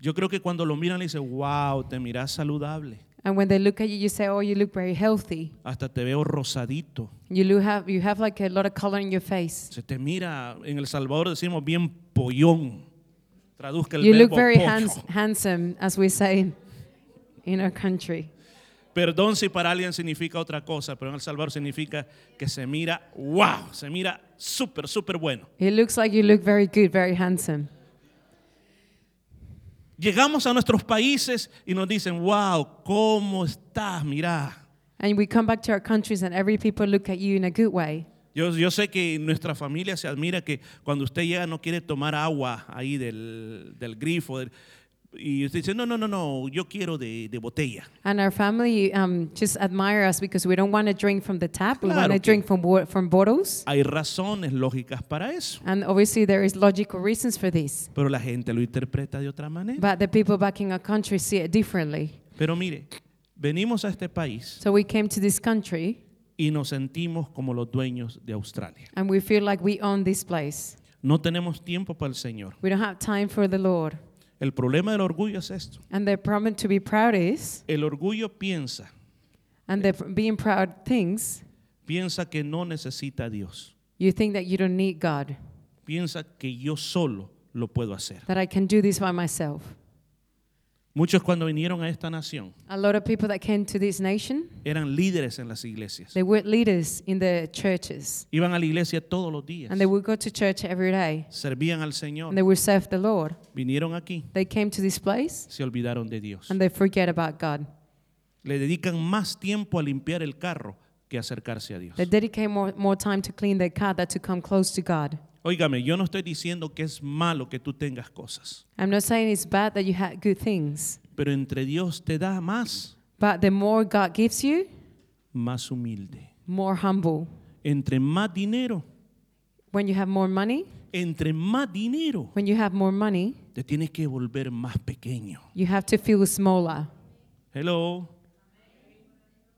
Yo creo que cuando lo miran le dicen, wow, te miras saludable.
And when they look at you, you say, "Oh, you look very healthy.
Hasta te veo rosadito.
You look have you have like a lot of color in your face.
Se te mira, en El Salvador decimos bien pollón. Traduzca el
You look
verbo
very
pollo.
hands, handsome, as we say in, in our country.
Perdón si para alguien significa otra cosa, pero en El Salvador significa que se mira, wow, se mira súper, súper bueno.
It looks like you look very good, very handsome.
Llegamos a nuestros países y nos dicen, wow, ¿cómo estás? Mira.
And we come back to our countries and every people look at you in a good way.
Yo, yo sé que nuestra familia se admira que cuando usted llega no quiere tomar agua ahí del, del grifo. del- y usted dice, no, no, no, no, yo quiero de, de botella.
And our family um, just admire us because we don't want to drink from the tap. We
Claro
want to
que-
drink from, wa- from bottles.
Hay razones lógicas para eso,
And obviously there is logical reasons for this.
pero la gente lo interpreta de otra manera.
But the people back in our country see it differently.
Pero mire, venimos a este país
So we came to this country
y nos sentimos como los dueños de Australia.
and we feel like we own this place.
No tenemos tiempo para el Señor.
We don't have time for the Lord.
El problema del orgullo es esto.
And the problem to be proud is,
El orgullo piensa,
and the being proud things,
piensa que no necesita a Dios.
you think that you don't need God,
Piensa que yo solo lo puedo hacer.
that I can do this by myself.
Muchos cuando vinieron a esta nación
A lot of people that came to this nation,
eran líderes en las iglesias.
they were leaders in the churches.
Iban a la iglesia todos los días.
And they would go to church every day.
Servían al
And
Señor.
they would serve the Lord.
Vinieron aquí,
They came to this place
se olvidaron de Dios.
and they forget about God.
Le dedican más tiempo a limpiar el carro que a acercarse a Dios.
They dedicate more, more time to clean their car than to come close to God.
Óigame, yo no estoy diciendo que es malo que tú tengas cosas,
I'm not saying it's bad that you had good things,
pero entre Dios te da más,
but the more God gives you,
más humilde.
more humble.
Entre más dinero,
When you have more money,
entre más dinero,
when you have more money,
te tienes que volver más pequeño.
you have to feel smaller.
Hello.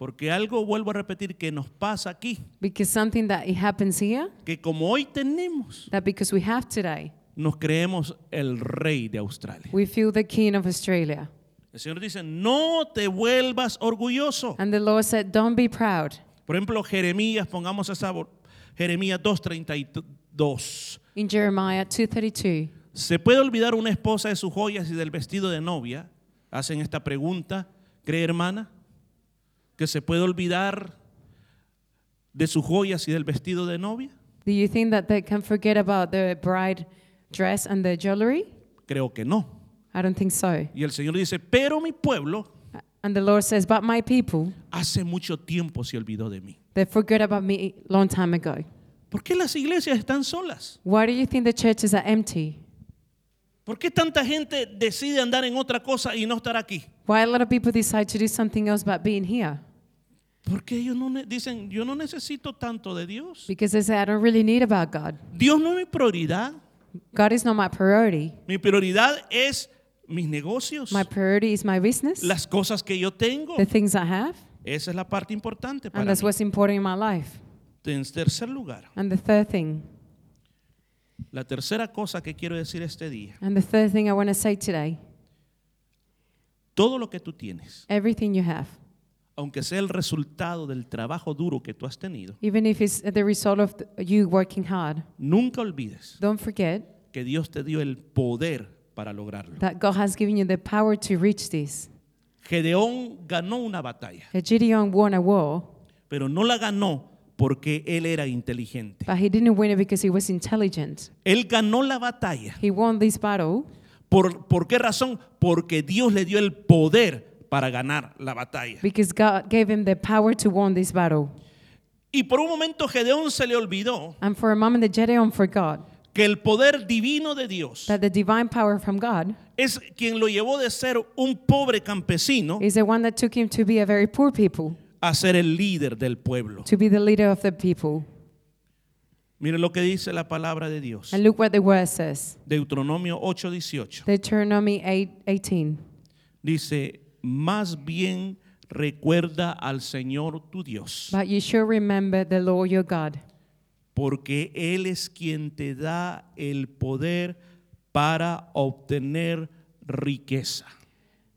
Porque algo, vuelvo a repetir, que nos pasa aquí,
Because something that it happens here,
que como hoy tenemos,
that because we have today,
nos creemos el rey de Australia.
we feel the king of Australia.
El Señor dice, no te vuelvas orgulloso.
And the Lord said, Don't be proud.
Por ejemplo, Jeremías, pongamos esa, bo- Jeremías 2.32.
In Jeremiah 2:32,
¿Se puede olvidar una esposa de sus joyas y del vestido de novia? Hacen esta pregunta, ¿cree hermana? ¿Que se puede olvidar de sus joyas y del vestido de novia?
do you think that they can forget about the bride dress and the jewelry?
Creo que no.
I don't think so.
Y el Señor dice, pero mi pueblo
And the Lord says, But my people,
hace mucho tiempo se olvidó de mí.
they forgot about me long time ago.
¿Por qué las iglesias están solas?
Why do you think the churches are empty?
¿Por qué tanta gente decide andar en otra cosa y no estar aquí?
Why a lot of people decide to do something else but being here?
Porque ellos no dicen, yo no necesito tanto de Dios.
Because they say, I don't really need about God.
Dios no es mi prioridad.
God is not my priority.
Mi prioridad es mis negocios,
My priority is my business,
las cosas que yo tengo.
the things I have,
Esa es la parte importante
and
para
that's
mí.
what's important in my life.
En tercer lugar,
And the third thing,
la tercera cosa que quiero decir este día,
and the third thing I want to say today,
todo lo que tú tienes,
everything you have,
aunque sea el resultado del trabajo duro que tú has tenido,
even if it's the result of th- you working hard,
nunca olvides
don't forget
que Dios te dio el poder para lograrlo.
that God has given you the power to reach this.
Gedeón ganó una batalla,
That Gideon won a war,
pero no la ganó porque él era inteligente.
but he didn't win it because he was intelligent.
Él ganó la batalla.
He won this battle.
¿Por, ¿Por qué razón? Porque Dios le dio el poder para ganar la batalla.
Because God gave him the power to win this battle.
Y por un momento Gedeón se le olvidó
And for a moment, the Gideon forgot
que el poder divino de Dios
that the divine power from God
es quien lo llevó de ser un pobre campesino
is the one that took him to be a very poor people,
a ser el líder del pueblo.
to be the leader of the people.
Mire lo que dice la palabra de Dios.
And look what the word says.
Deuteronomio 8:18.
Deuteronomy 8, 18.
Dice, más bien recuerda al Señor tu Dios,
But you shall remember the Lord your God,
porque Él es quien te da el poder para obtener riqueza.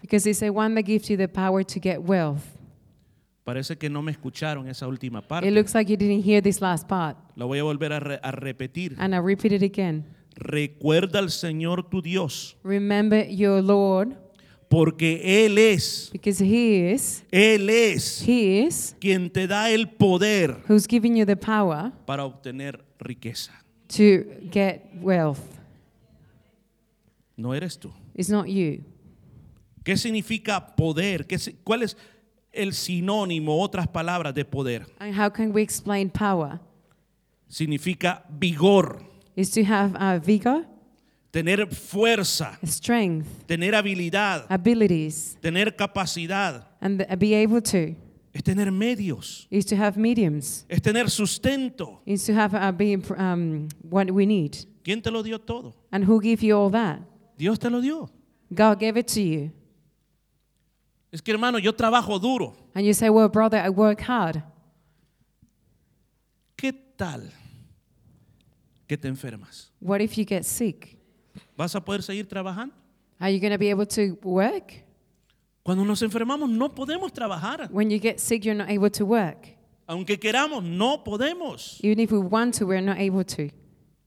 because it's the one that gives you the power to get wealth.
Parece que no me escucharon esa última
It
parte.
looks like you didn't hear this last part.
La voy a volver a, re- a repetir.
And I repeat it again.
Recuerda al Señor tu Dios,
Remember your Lord,
Porque Él es,
because He is,
Él es
He is
quien te da el poder
who's giving you the power
para obtener riqueza.
to get wealth.
No eres tú.
It's not you.
¿Qué significa poder? ¿Qué si- ¿Cuál es el sinónimo, otras palabras de poder?
And how can we explain power?
Significa vigor,
Is to have uh, vigor,
tener fuerza,
strength,
tener habilidad,
abilities,
tener capacidad,
and be able to.
es tener medios,
Is to have mediums.
es tener sustento.
Is to have uh, be, um, what we need.
¿Quién te lo dio todo?
And who gave you all that?
Dios te lo dio.
God gave it to you.
Es que hermano, yo trabajo duro.
And you say, well, brother, I work hard.
¿Qué tal que te enfermas?
What if you get sick?
¿Vas a poder seguir trabajando?
Are you going to be able to work?
Cuando nos enfermamos no podemos trabajar.
When you get sick, you're not able to work.
Aunque queramos, no podemos.
Even if we want to, we're not able to.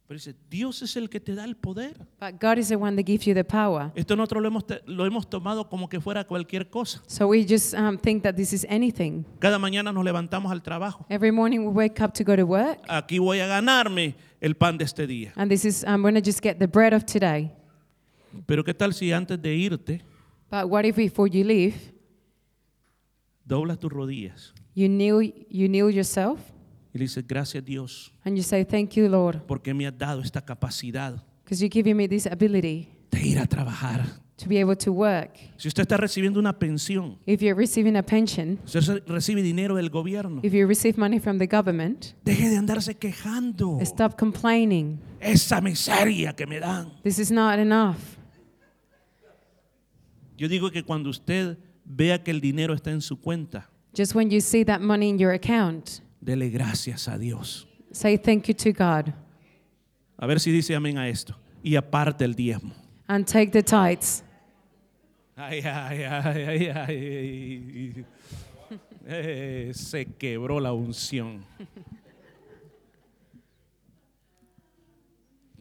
Pero dice, Dios es el que te da el poder.
But God is the one that gives you the power.
Esto nosotros lo hemos, te- lo hemos tomado como que fuera cualquier cosa.
So we just um, think that this is anything.
Cada mañana nos levantamos al trabajo.
Every morning we wake up to go to work,
Aquí voy a ganarme el pan de este día.
and this is I'm going to just get the bread of today.
Pero ¿qué tal si antes de irte
But what if before you leave,
doblas tus rodillas
you kneel, you kneel yourself,
y le dices, gracias Dios,
and you say, "Thank you, Lord,
porque me has dado esta capacidad
because you're giving me this ability
de ir a trabajar?
To be able to work."
Si usted está recibiendo una pensión,
If you're receiving a pension,
si usted recibe dinero del gobierno,
if you receive money from the government,
deje de andarse quejando.
stop complaining.
Esa miseria que me dan.
This is not enough.
Yo digo que cuando usted vea que el dinero está en su cuenta,
Just when you see that money in your account,
dele gracias a Dios.
say thank you to God
A ver si dice amén a esto. Y aparte el diezmo.
and take the tithes.
Ay, ay, ay, ay, ay. Eh, se quebró la unción.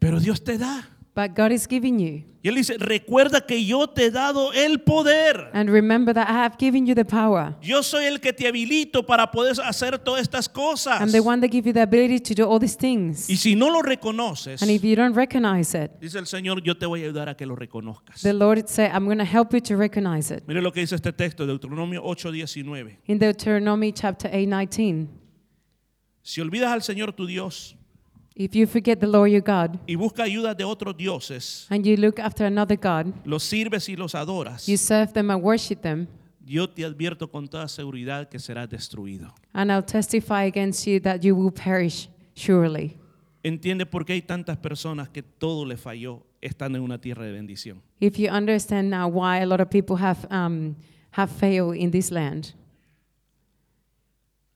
Pero Dios te da.
But God is giving you.
Y Él dice, recuerda que yo te he dado el poder.
And remember that I have given you the power.
Yo soy el que te habilito para poder hacer todas estas cosas.
I'm the one that give you the ability to do all these things.
Y si no lo reconoces,
And if you don't recognize it,
dice el Señor, yo te voy a ayudar a que lo reconozcas.
the Lord said, I'm going to help you to recognize it.
Mire lo que dice este texto, Deuteronomio 8:19.
In Deuteronomy chapter 8, 19.
Si olvidas al Señor tu Dios
If you forget the Lord your God
y busca ayuda de otros dioses,
and you look after another God,
los sirves y los adoras,
you serve them and worship them,
yo te advierto con toda seguridad que serás destruido.
and I'll testify against you that you will perish surely.
¿Entiende por qué hay tantas personas que todo le falló estando en una tierra de bendición?
If you understand now why a lot of people have, um, have failed in this land,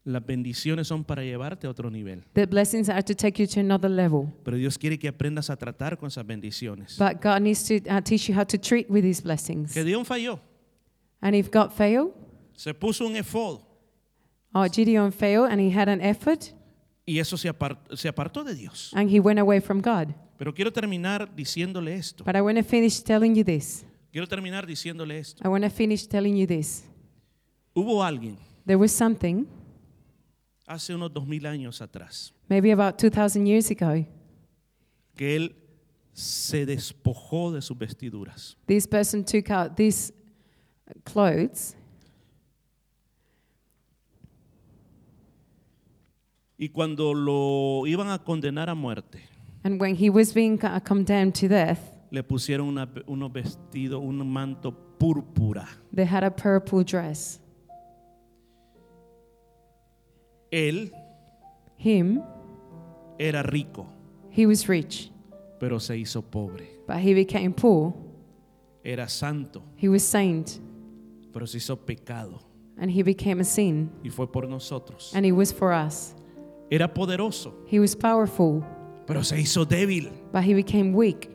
Las bendiciones son para llevarte a otro nivel,
the blessings are to take you to another level.
pero Dios quiere que aprendas a tratar con esas bendiciones.
But God needs to uh, teach you how to treat with these blessings.
Gedeón falló,
And if God failed,
se puso un efod
or Gideon failed and he had an effort
y eso se apar- se apartó de Dios.
and he went away from God.
Pero quiero terminar diciéndole esto.
But I want to finish telling you this.
Quiero terminar diciéndole esto.
I want to finish telling you this.
Hubo alguien
There was something,
hace unos dos mil años atrás
maybe about 2,000 years ago,
que él se despojó de sus vestiduras
this person took out these clothes
y cuando lo iban a condenar a muerte
and when he was being co- condemned to death,
le pusieron una- unos vestidos, un manto púrpura.
they had a purple dress.
Él
Him,
era rico,
he was rich,
pero se hizo pobre.
but he became poor.
Era santo,
He was saint,
pero se hizo pecado
and he became a sin,
y fue por nosotros.
and it was for us.
Era poderoso,
He was powerful,
pero se hizo débil.
but he became weak.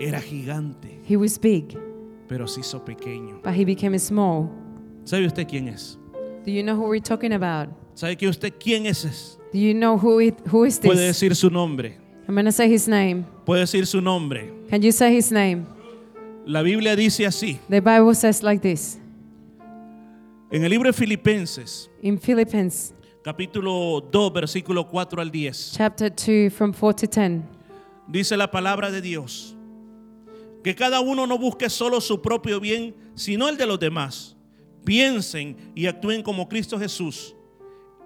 Era gigante,
He was big,
pero se hizo pequeño.
but he became small.
¿Sabe usted quién es?
Do you know who we're talking about?
¿Sabe que usted quién es?
Do you know who it, who is
Puede
this?
decir su nombre.
I'm going to say his name.
Puede decir su nombre.
Can you say his name?
La Biblia dice así,
The Bible says like this
en el libro de Filipenses,
in Philippians
capítulo 2, versículo 4 al 10,
chapter 2, from 4 to 10.
dice la palabra de Dios, que cada uno no busque solo su propio bien, sino el de los demás. Piensen y actúen como Cristo Jesús.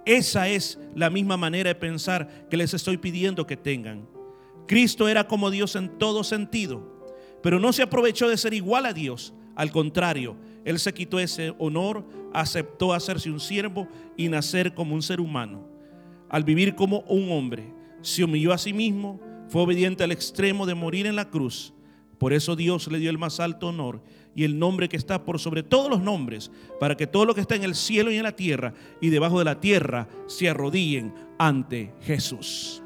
Esa es la misma manera de pensar que les estoy pidiendo que tengan. Cristo era como Dios en todo sentido, pero no se aprovechó de ser igual a Dios. Al contrario, Él se quitó ese honor, aceptó hacerse un siervo y nacer como un ser humano. Al vivir como un hombre, se humilló a sí mismo, fue obediente al extremo de morir en la cruz. Por eso Dios le dio el más alto honor y el nombre que está por sobre todos los nombres, para que todo lo que está en el cielo y en la tierra y debajo de la tierra se arrodillen ante Jesús.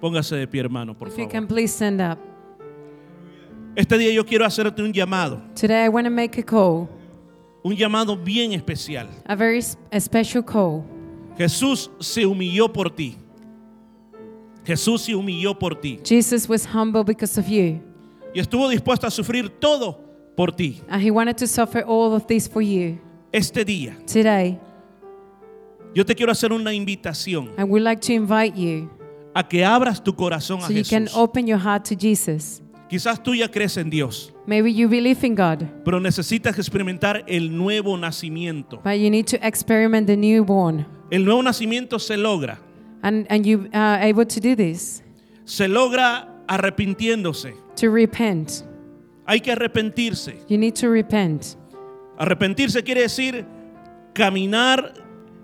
Póngase de pie, hermano, por
If you can please stand up.
Este día yo quiero hacerte un llamado,
Today I want to make a call,
un llamado bien especial.
a very a special call.
Jesús se humilló por ti. Jesús se humilló por ti
Jesus was humble because of you,
y estuvo dispuesto a sufrir todo por ti.
and he wanted to suffer all of this for you.
Este día
Today,
yo te quiero hacer una invitación
I would like to invite you
a que abras tu corazón a
so you can
Jesús.
open your heart to Jesus.
Quizás tú ya crees en Dios,
Maybe you believe in God,
pero necesitas experimentar el nuevo nacimiento.
but you need to experiment the newborn.
El nuevo nacimiento se logra,
And, and you are able to do this,
se logra arrepintiéndose.
To repent.
Hay que arrepentirse.
You need to repent.
Arrepentirse quiere decir caminar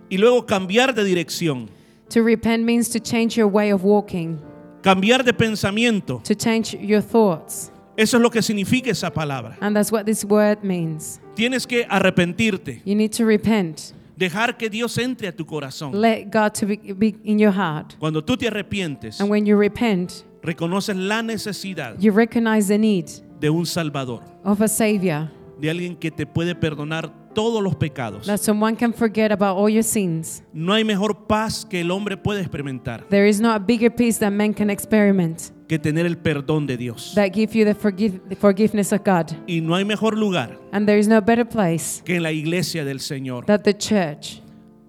y luego cambiar de dirección,
To repent means to change your way of walking,
cambiar de pensamiento.
to change your thoughts.
Eso es lo que significa esa palabra.
And that's what this word means.
Tienes que arrepentirte,
You need to repent.
dejar que Dios entre a tu corazón.
Let God to be, be in your heart.
Cuando tú te arrepientes,
And when you repent,
reconoces la necesidad
you recognize the need
de un Salvador,
of a Savior,
de alguien que te puede perdonar todos los pecados.
that someone can forget about all your sins.
No hay mejor paz que el hombre puede experimentar
There is not a bigger peace that men can experiment
que tener el perdón de Dios.
that give you the, forgive, the forgiveness of God.
Y no hay mejor lugar
And there is no better place
que en la iglesia del Señor.
than the church.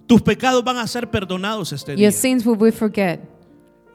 Tus pecados van a ser perdonados este día.
Your sins will be forget,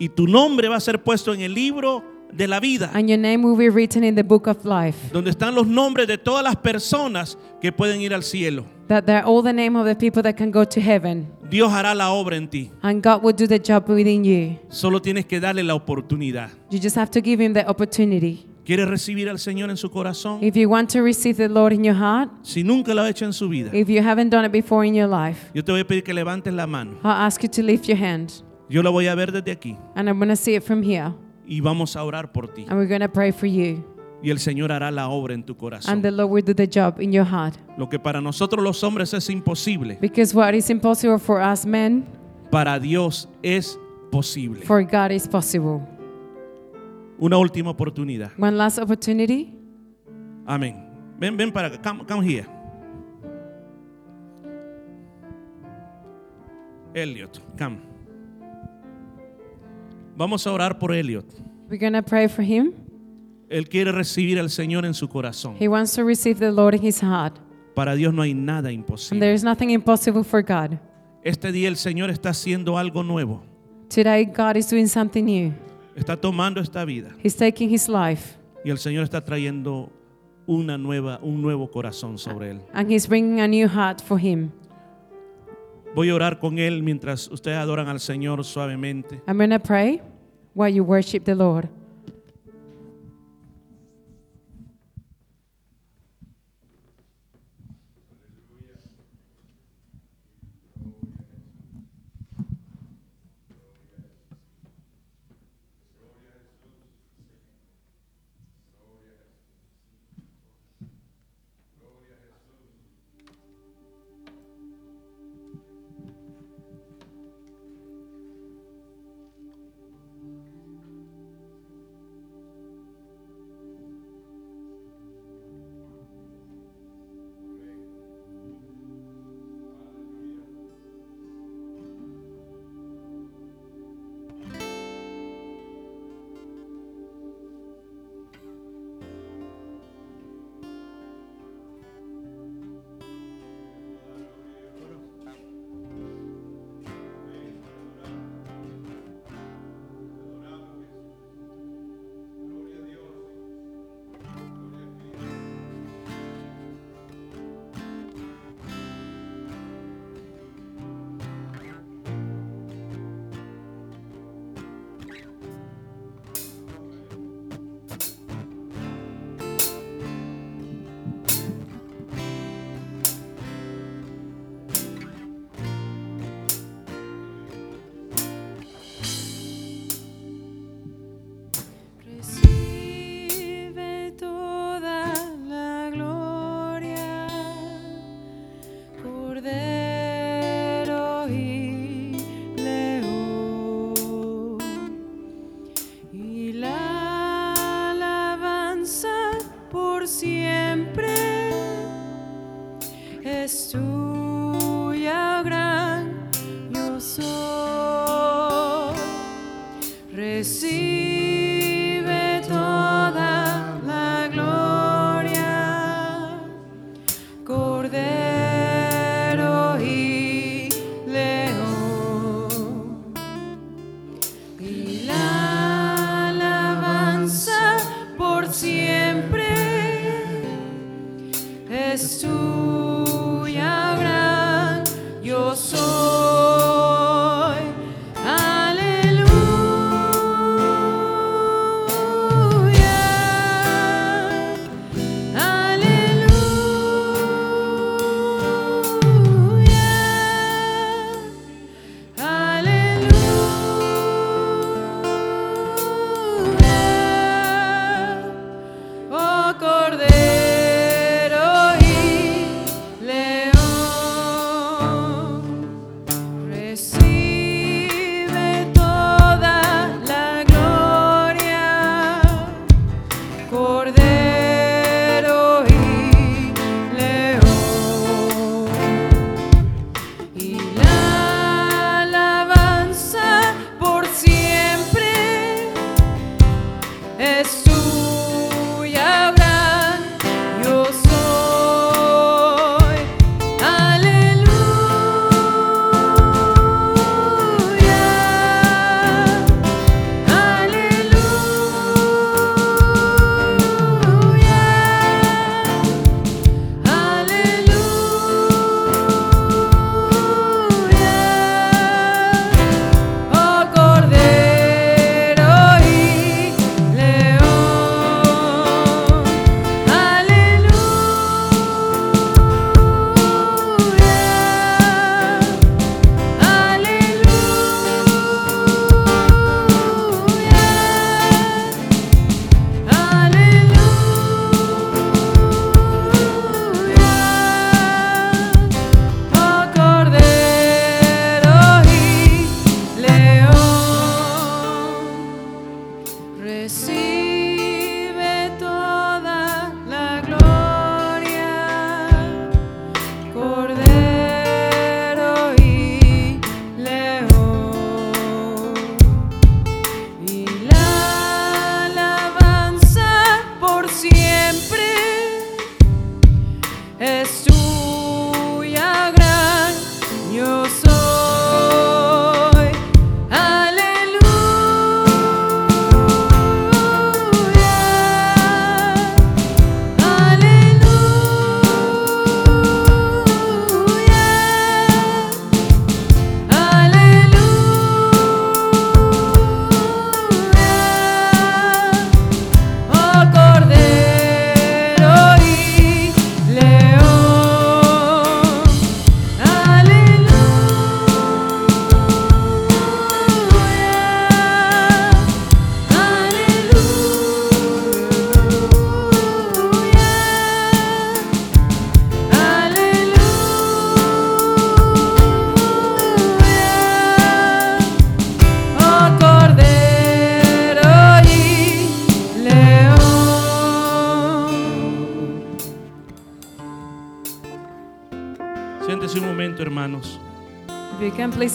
Y tu nombre va a ser puesto en el libro de la vida,
and your name will be written in the book of life.
donde están los nombres de todas las personas que pueden ir al cielo.
That they're all the name of the people that can go to heaven.
Dios hará la obra en ti.
And God will do the job within you.
Solo tienes que darle la oportunidad.
You just have to give Him the opportunity.
¿Quieres recibir al Señor en su corazón?
If you want to receive the Lord in your heart,
Si nunca lo ha hecho en su vida,
if you haven't done it before in your life,
yo te voy a pedir que levantes la mano.
I'll ask you to lift your hand.
Yo la voy a ver desde aquí
And I'm going to see it from here.
y vamos a orar por ti.
And we're going to pray for you.
Y el Señor hará la obra en tu
And
corazón.
the Lord will do the job in your heart.
Lo que para nosotros los hombres es imposible,
Because what is impossible for us men,
para Dios es posible.
for God is possible.
Una última oportunidad.
One last opportunity.
Amén. Ven, ven para acá. Come, come here. Elliot, come. Vamos a orar por Elliot.
We're to pray for him.
Él quiere recibir al Señor en su corazón.
He wants to receive the Lord in his heart.
Para Dios no hay nada
And
imposible.
there is nothing impossible for God.
Este día el Señor está haciendo algo nuevo.
Today, God is doing something new.
Está tomando esta vida
He's taking his life
y el Señor está trayendo una nueva, un nuevo corazón sobre él.
and he's bringing a new heart for him.
Voy a orar con él mientras ustedes adoran al Señor suavemente.
I'm to pray while you worship the Lord. siempre es tú.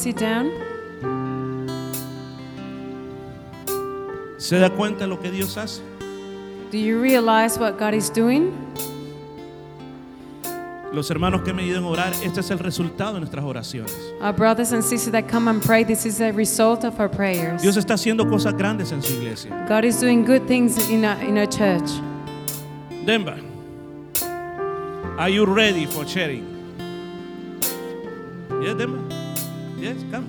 Sit down.
¿Se da cuenta lo que Dios hace?
Do you realize what God is doing?
Los hermanos que me ayudan a orar, este es el resultado de nuestras oraciones.
Our brothers and sisters that come and pray, this is the result of our prayers.
Dios está haciendo cosas grandes en su iglesia.
God is doing good things in our, in our church.
Denver, are you ready for sharing? Yes, Denver? Yes, come.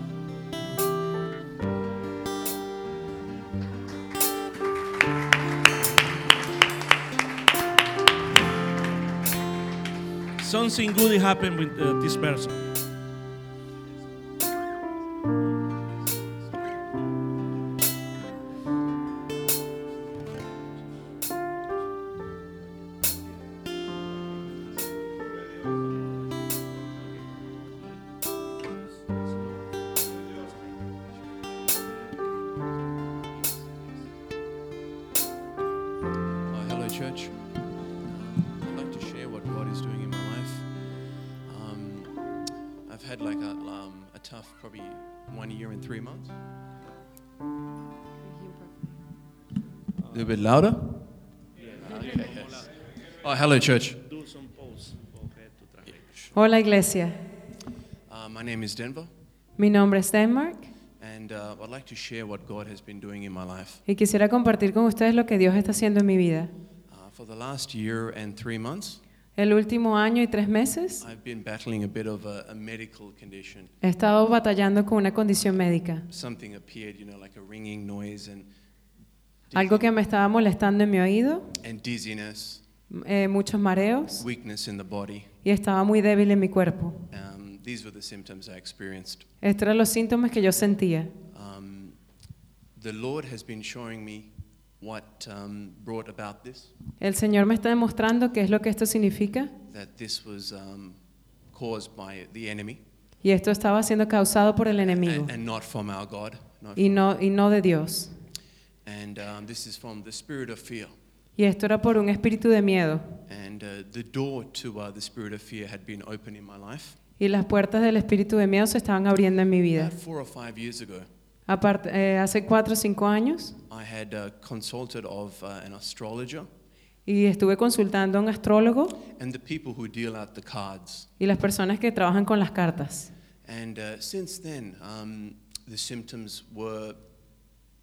Something good happened with uh, this person.
Louder? Okay, yes. Oh, hello, church.
Hola iglesia.
Uh, my name is Denver,
Mi nombre es Denmark
and uh, I'd like to share what God has been doing in my life.
y quisiera compartir con ustedes lo que Dios está haciendo en mi vida.
Uh, for the last year and three months,
El último año y tres meses
I've been battling a bit of a, a medical condition.
he estado batallando con una condición médica.
Something appeared, you know, like a ringing noise and,
Algo que me estaba molestando en mi oído,
and dizziness,
eh, muchos mareos
weakness in the body.
y estaba muy débil en mi cuerpo.
Um, these were the symptoms I experienced.
Estos eran los síntomas que yo sentía.
Um, the Lord has been showing me what um, brought about this,
El Señor me está demostrando qué es lo que esto significa
that this was um, caused by the enemy
y esto estaba siendo causado por el enemigo
and, and not from our God. Not
y
from-
no, y no de Dios.
And um, this is from the spirit of fear.
Y esto era por un espíritu de miedo.
And uh, the door to uh, the spirit of fear had been open in my life.
Y las puertas del espíritu de miedo se estaban abriendo en mi vida.
Four or five years ago,
eh, hace cuatro o cinco años
I had uh, consulted of uh, an astrologer
y estuve consultando a un astrólogo
and the people who deal out the cards.
y las personas que trabajan con las cartas.
And uh, since then, um, the symptoms were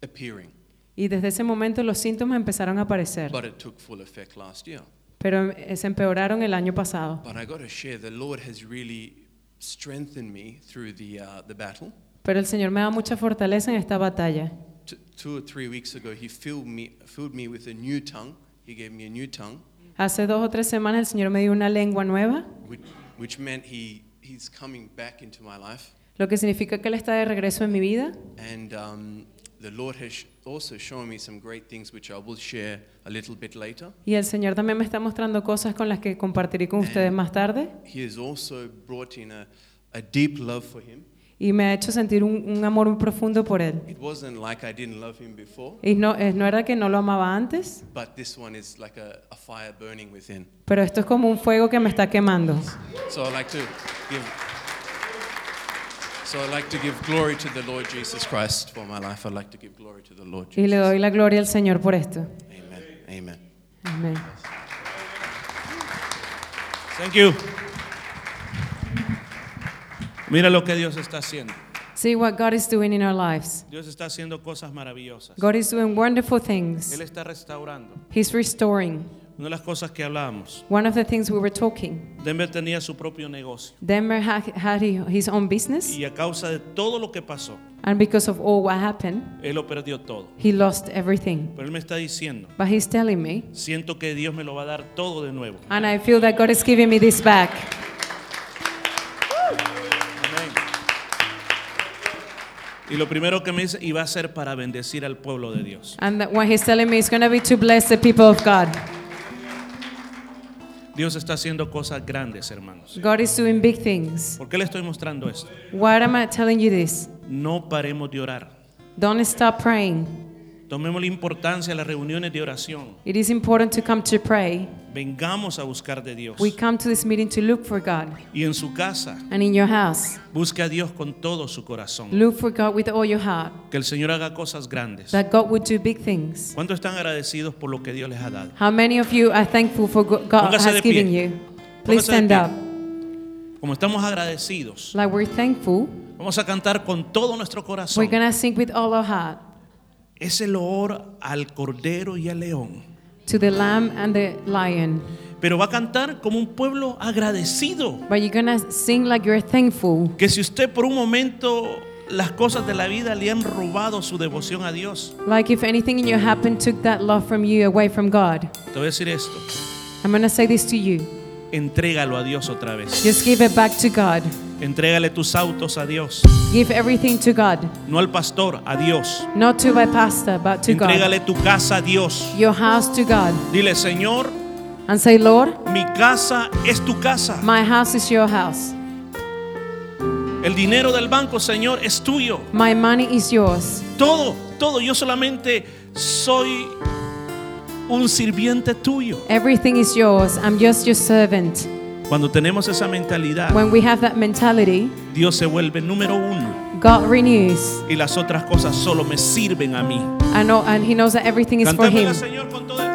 appearing,
Y desde ese momento los síntomas empezaron a aparecer,
but it took full effect last year.
pero eh, se empeoraron el año pasado.
But I got to share, the Lord has really strengthened me through the, uh, the battle.
Pero el Señor me da mucha fortaleza en esta batalla.
T- two or three weeks ago, He filled me, filled me with a new tongue. He gave me a new tongue,
Hace dos o tres semanas el Señor me dio una lengua nueva,
which, which meant he, He's coming back into my life.
lo que significa que Él está de regreso en mi vida.
And um, the Lord has also shown me some great things, which I will share a little bit later.
Y el Señor también me está mostrando cosas con las que compartiré con ustedes más tarde.
He has also brought in a, a deep love for Him.
Y me ha hecho sentir un, un amor muy profundo por Él.
It wasn't like I didn't love Him before,
Y no, eh, no era que no lo amaba antes,
but this one is like a, a fire burning within.
pero esto es como un fuego que me está quemando.
So I like to give. So I like to give glory to the Lord Jesus Christ for my life. I like to give glory to the Lord
Y le
Jesus.
doy la gloria al Señor por esto.
Amen. Amen.
Amén.
Thank you. Mira lo que Dios está haciendo.
See what God is doing in our lives.
Dios está haciendo cosas maravillosas.
God is doing wonderful
Él
things.
está restaurando.
He's restoring.
Una de las cosas que hablábamos,
One of the things we were talking,
Denver tenía su propio negocio.
Denver had, had his own business,
Y a causa de todo lo que pasó,
and because of all what happened,
él lo perdió todo.
he lost everything.
Pero él me está diciendo,
But he's telling me,
siento que Dios me lo va a dar todo de nuevo.
and I feel that God is giving me this back.
Y lo primero que me dice, y va a ser para bendecir al pueblo de Dios.
And that what he's telling me is going to be to bless the people of God.
Dios está haciendo cosas grandes, hermanos.
God is doing big things.
¿Por qué le estoy mostrando esto?
Why am I telling you this?
No paremos de orar.
Don't stop praying.
Tomemos la importancia de las reuniones de oración.
It is important to come to pray.
Vengamos a buscar de Dios.
We come to this meeting to look for God.
Y en su casa,
And in your house,
busque a Dios con todo su corazón.
look for God with all your heart.
Que el Señor haga cosas grandes.
That God would do big things.
¿Cuántos están agradecidos por lo que Dios les ha dado?
How many of you are thankful for what God
Póngase
has given you? Please
Póngase
stand up.
Como estamos agradecidos,
Like we're thankful,
vamos a cantar con todo nuestro
we're
corazón.
going to sing with all our heart
Es el loor al cordero y al león.
To the lamb and the lion.
Pero va a cantar como un pueblo agradecido.
But you're to sing like you're thankful.
Que si usted por un momento las cosas de la vida le han robado su devoción a Dios,
Like if anything in your happen took that love from you away from God.
te voy a decir esto.
I'm going to say this to you.
Entrégalo a Dios otra vez.
Just give it back to God.
Entrégale tus autos a Dios.
Give everything to God.
No al pastor, a Dios.
Not to my pastor, but to God.
Entrégale tu casa a Dios.
Your house to God.
Dile, Señor,
And say, Lord,
mi casa es tu casa.
my house is your house.
El dinero del banco, Señor, es tuyo.
My money is yours.
Todo, todo. Yo solamente soy un sirviente tuyo.
Everything is yours. I'm just your servant.
Cuando tenemos esa mentalidad,
When we have that mentality,
Dios se vuelve número uno
God renews.
y las otras cosas solo me sirven a mí.
I know, and He knows that everything is for Him.
Señor, con todo el